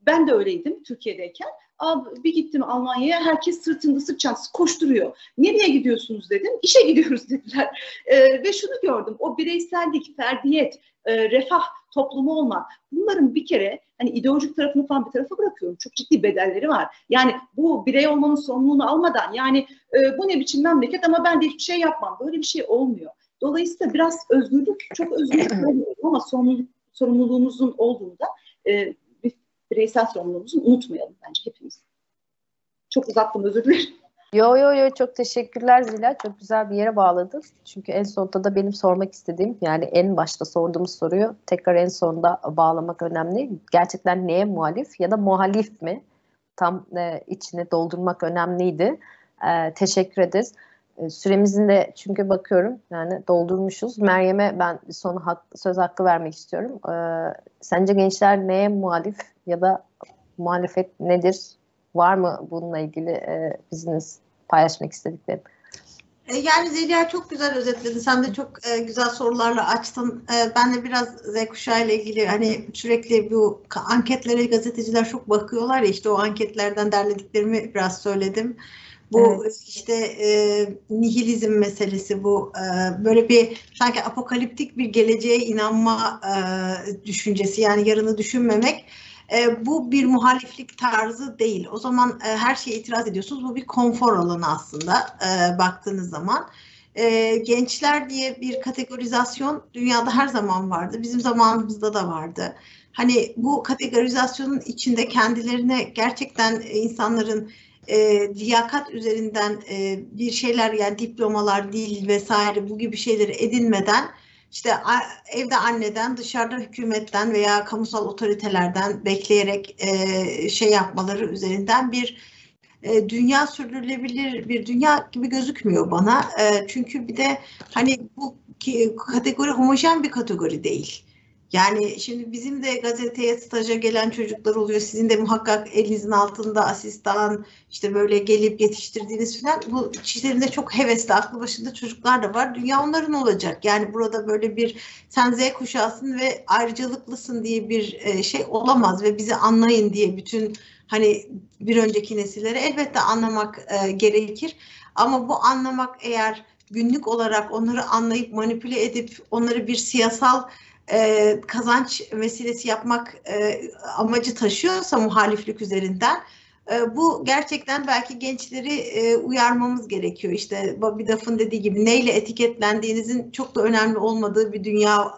ben de öyleydim Türkiye'deyken. Abi, bir gittim Almanya'ya herkes sırtında sırt çantası koşturuyor. Nereye gidiyorsunuz dedim. İşe gidiyoruz dediler. E, ve şunu gördüm. O bireysellik, ferdiyet, e, refah toplumu olmak. Bunların bir kere hani ideolojik tarafını falan bir tarafa bırakıyorum. Çok ciddi bedelleri var. Yani bu birey olmanın sorumluluğunu almadan yani e, bu ne biçim memleket ama ben de hiçbir şey yapmam. Böyle bir şey olmuyor. Dolayısıyla biraz özgürlük, çok özgürlük ama sorumluluk, sorumluluğumuzun olduğunu da e, bireysel sorumluluğumuzu unutmayalım bence hepimiz. Çok uzattım özür dilerim. Yo yo yo çok teşekkürler Zila. Çok güzel bir yere bağladın. Çünkü en sonunda da benim sormak istediğim yani en başta sorduğumuz soruyu tekrar en sonunda bağlamak önemli. Gerçekten neye muhalif ya da muhalif mi? Tam e, içini doldurmak önemliydi. E, teşekkür ederiz. E, süremizin de çünkü bakıyorum yani doldurmuşuz. Meryem'e ben son hak, söz hakkı vermek istiyorum. E, sence gençler neye muhalif ya da muhalefet nedir? Var mı bununla ilgili e, biziniz paylaşmak istediklerim? E, yani Zeliha çok güzel özetledi. Sen de çok e, güzel sorularla açtın. E, ben de biraz Z kuşağı ile ilgili hani sürekli bu anketlere gazeteciler çok bakıyorlar ya işte o anketlerden derlediklerimi biraz söyledim. Bu evet. işte e, nihilizm meselesi bu e, böyle bir sanki apokaliptik bir geleceğe inanma e, düşüncesi yani yarını düşünmemek e, bu bir muhaliflik tarzı değil. O zaman e, her şeye itiraz ediyorsunuz. Bu bir konfor alanı aslında e, baktığınız zaman. E, gençler diye bir kategorizasyon dünyada her zaman vardı. Bizim zamanımızda da vardı. Hani bu kategorizasyonun içinde kendilerine gerçekten insanların e, liyakat üzerinden e, bir şeyler yani diplomalar, dil vesaire bu gibi şeyleri edinmeden işte evde anneden, dışarıda hükümetten veya kamusal otoritelerden bekleyerek e, şey yapmaları üzerinden bir e, dünya sürdürülebilir bir dünya gibi gözükmüyor bana. E, çünkü bir de hani bu ki, kategori homojen bir kategori değil. Yani şimdi bizim de gazeteye staja gelen çocuklar oluyor. Sizin de muhakkak elinizin altında asistan işte böyle gelip yetiştirdiğiniz falan. Bu kişilerin çok hevesli, aklı başında çocuklar da var. Dünya onların olacak. Yani burada böyle bir sen Z kuşağısın ve ayrıcalıklısın diye bir e, şey olamaz ve bizi anlayın diye bütün hani bir önceki nesillere elbette anlamak e, gerekir. Ama bu anlamak eğer günlük olarak onları anlayıp manipüle edip onları bir siyasal e, kazanç vesilesi yapmak e, amacı taşıyorsa muhaliflik üzerinden e, bu gerçekten belki gençleri e, uyarmamız gerekiyor. İşte Bobby Duff'ın dediği gibi neyle etiketlendiğinizin çok da önemli olmadığı bir dünya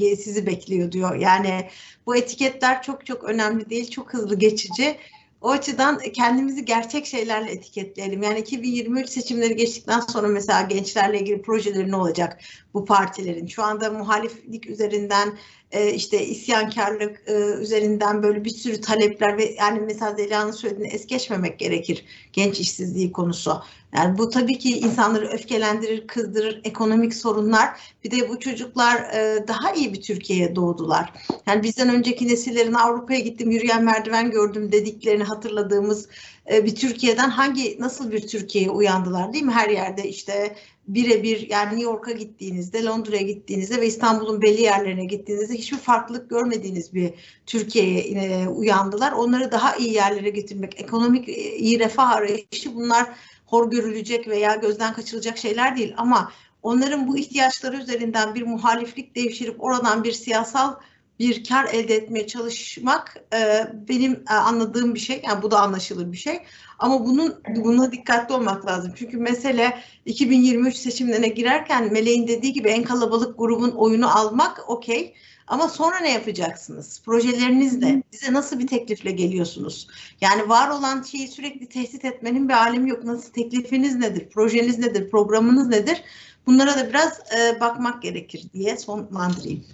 e, sizi bekliyor diyor. Yani bu etiketler çok çok önemli değil, çok hızlı geçici. O açıdan kendimizi gerçek şeylerle etiketleyelim. Yani 2023 seçimleri geçtikten sonra mesela gençlerle ilgili projeleri ne olacak bu partilerin? Şu anda muhaliflik üzerinden e, işte isyankarlık e, üzerinden böyle bir sürü talepler ve yani mesela Zeliha'nın söylediğini es geçmemek gerekir genç işsizliği konusu. Yani bu tabii ki insanları öfkelendirir, kızdırır, ekonomik sorunlar. Bir de bu çocuklar e, daha iyi bir Türkiye'ye doğdular. Yani bizden önceki nesillerin Avrupa'ya gittim, yürüyen merdiven gördüm dediklerini hatırladığımız e, bir Türkiye'den hangi nasıl bir Türkiye'ye uyandılar değil mi? Her yerde işte birebir yani New York'a gittiğinizde, Londra'ya gittiğinizde ve İstanbul'un belli yerlerine gittiğinizde hiçbir farklılık görmediğiniz bir Türkiye'ye e, uyandılar. Onları daha iyi yerlere getirmek, ekonomik e, iyi refah arayışı bunlar hor görülecek veya gözden kaçırılacak şeyler değil ama onların bu ihtiyaçları üzerinden bir muhaliflik devşirip oradan bir siyasal bir kar elde etmeye çalışmak e, benim e, anladığım bir şey. Yani bu da anlaşılır bir şey. Ama bunun buna dikkatli olmak lazım. Çünkü mesele 2023 seçimlerine girerken Meleğin dediği gibi en kalabalık grubun oyunu almak okey. Ama sonra ne yapacaksınız? Projeleriniz ne? Bize nasıl bir teklifle geliyorsunuz? Yani var olan şeyi sürekli tehdit etmenin bir alemi yok. Nasıl teklifiniz nedir? Projeniz nedir? Programınız nedir? Bunlara da biraz e, bakmak gerekir diye sonlandırayım.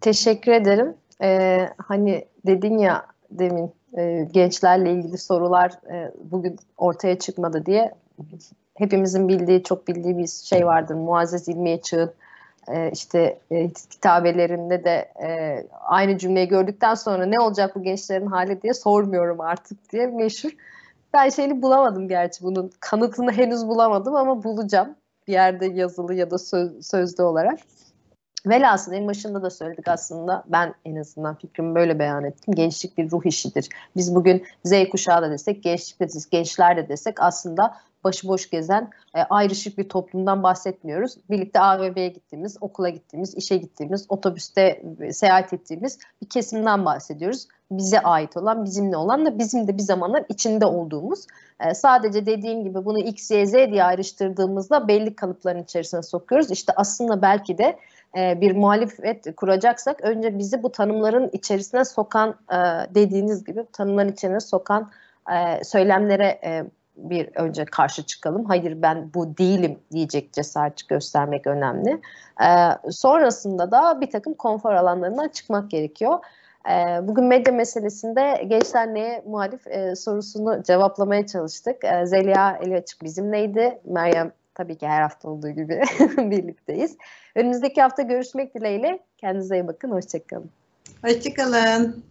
Teşekkür ederim. Ee, hani dedin ya demin e, gençlerle ilgili sorular e, bugün ortaya çıkmadı diye hepimizin bildiği çok bildiği bir şey vardır. Muazzez İlmiye Çığ'ın e, işte e, kitabelerinde de e, aynı cümleyi gördükten sonra ne olacak bu gençlerin hali diye sormuyorum artık diye meşhur. Ben şeyini bulamadım gerçi bunun kanıtını henüz bulamadım ama bulacağım bir yerde yazılı ya da söz, sözlü olarak. Velhasıl en başında da söyledik aslında ben en azından fikrimi böyle beyan ettim. Gençlik bir ruh işidir. Biz bugün Z kuşağı da desek, gençlik de desek, gençler de desek aslında başıboş gezen e, ayrışık bir toplumdan bahsetmiyoruz. Birlikte AVM'ye gittiğimiz, okula gittiğimiz, işe gittiğimiz, otobüste e, seyahat ettiğimiz bir kesimden bahsediyoruz. Bize ait olan, bizimle olan da bizim de bir zamanlar içinde olduğumuz. E, sadece dediğim gibi bunu X, Y, Z diye ayrıştırdığımızda belli kalıpların içerisine sokuyoruz. İşte aslında belki de e, bir muhalefet kuracaksak önce bizi bu tanımların içerisine sokan e, dediğiniz gibi tanımların içine sokan e, söylemlere e, bir önce karşı çıkalım. Hayır ben bu değilim diyecek cesaret göstermek önemli. Sonrasında da bir takım konfor alanlarından çıkmak gerekiyor. Bugün medya meselesinde gençler neye muhalif sorusunu cevaplamaya çalıştık. Zeliha Eliaçık bizimleydi. Meryem tabii ki her hafta olduğu gibi birlikteyiz. Önümüzdeki hafta görüşmek dileğiyle. Kendinize iyi bakın. Hoşçakalın. Hoşçakalın.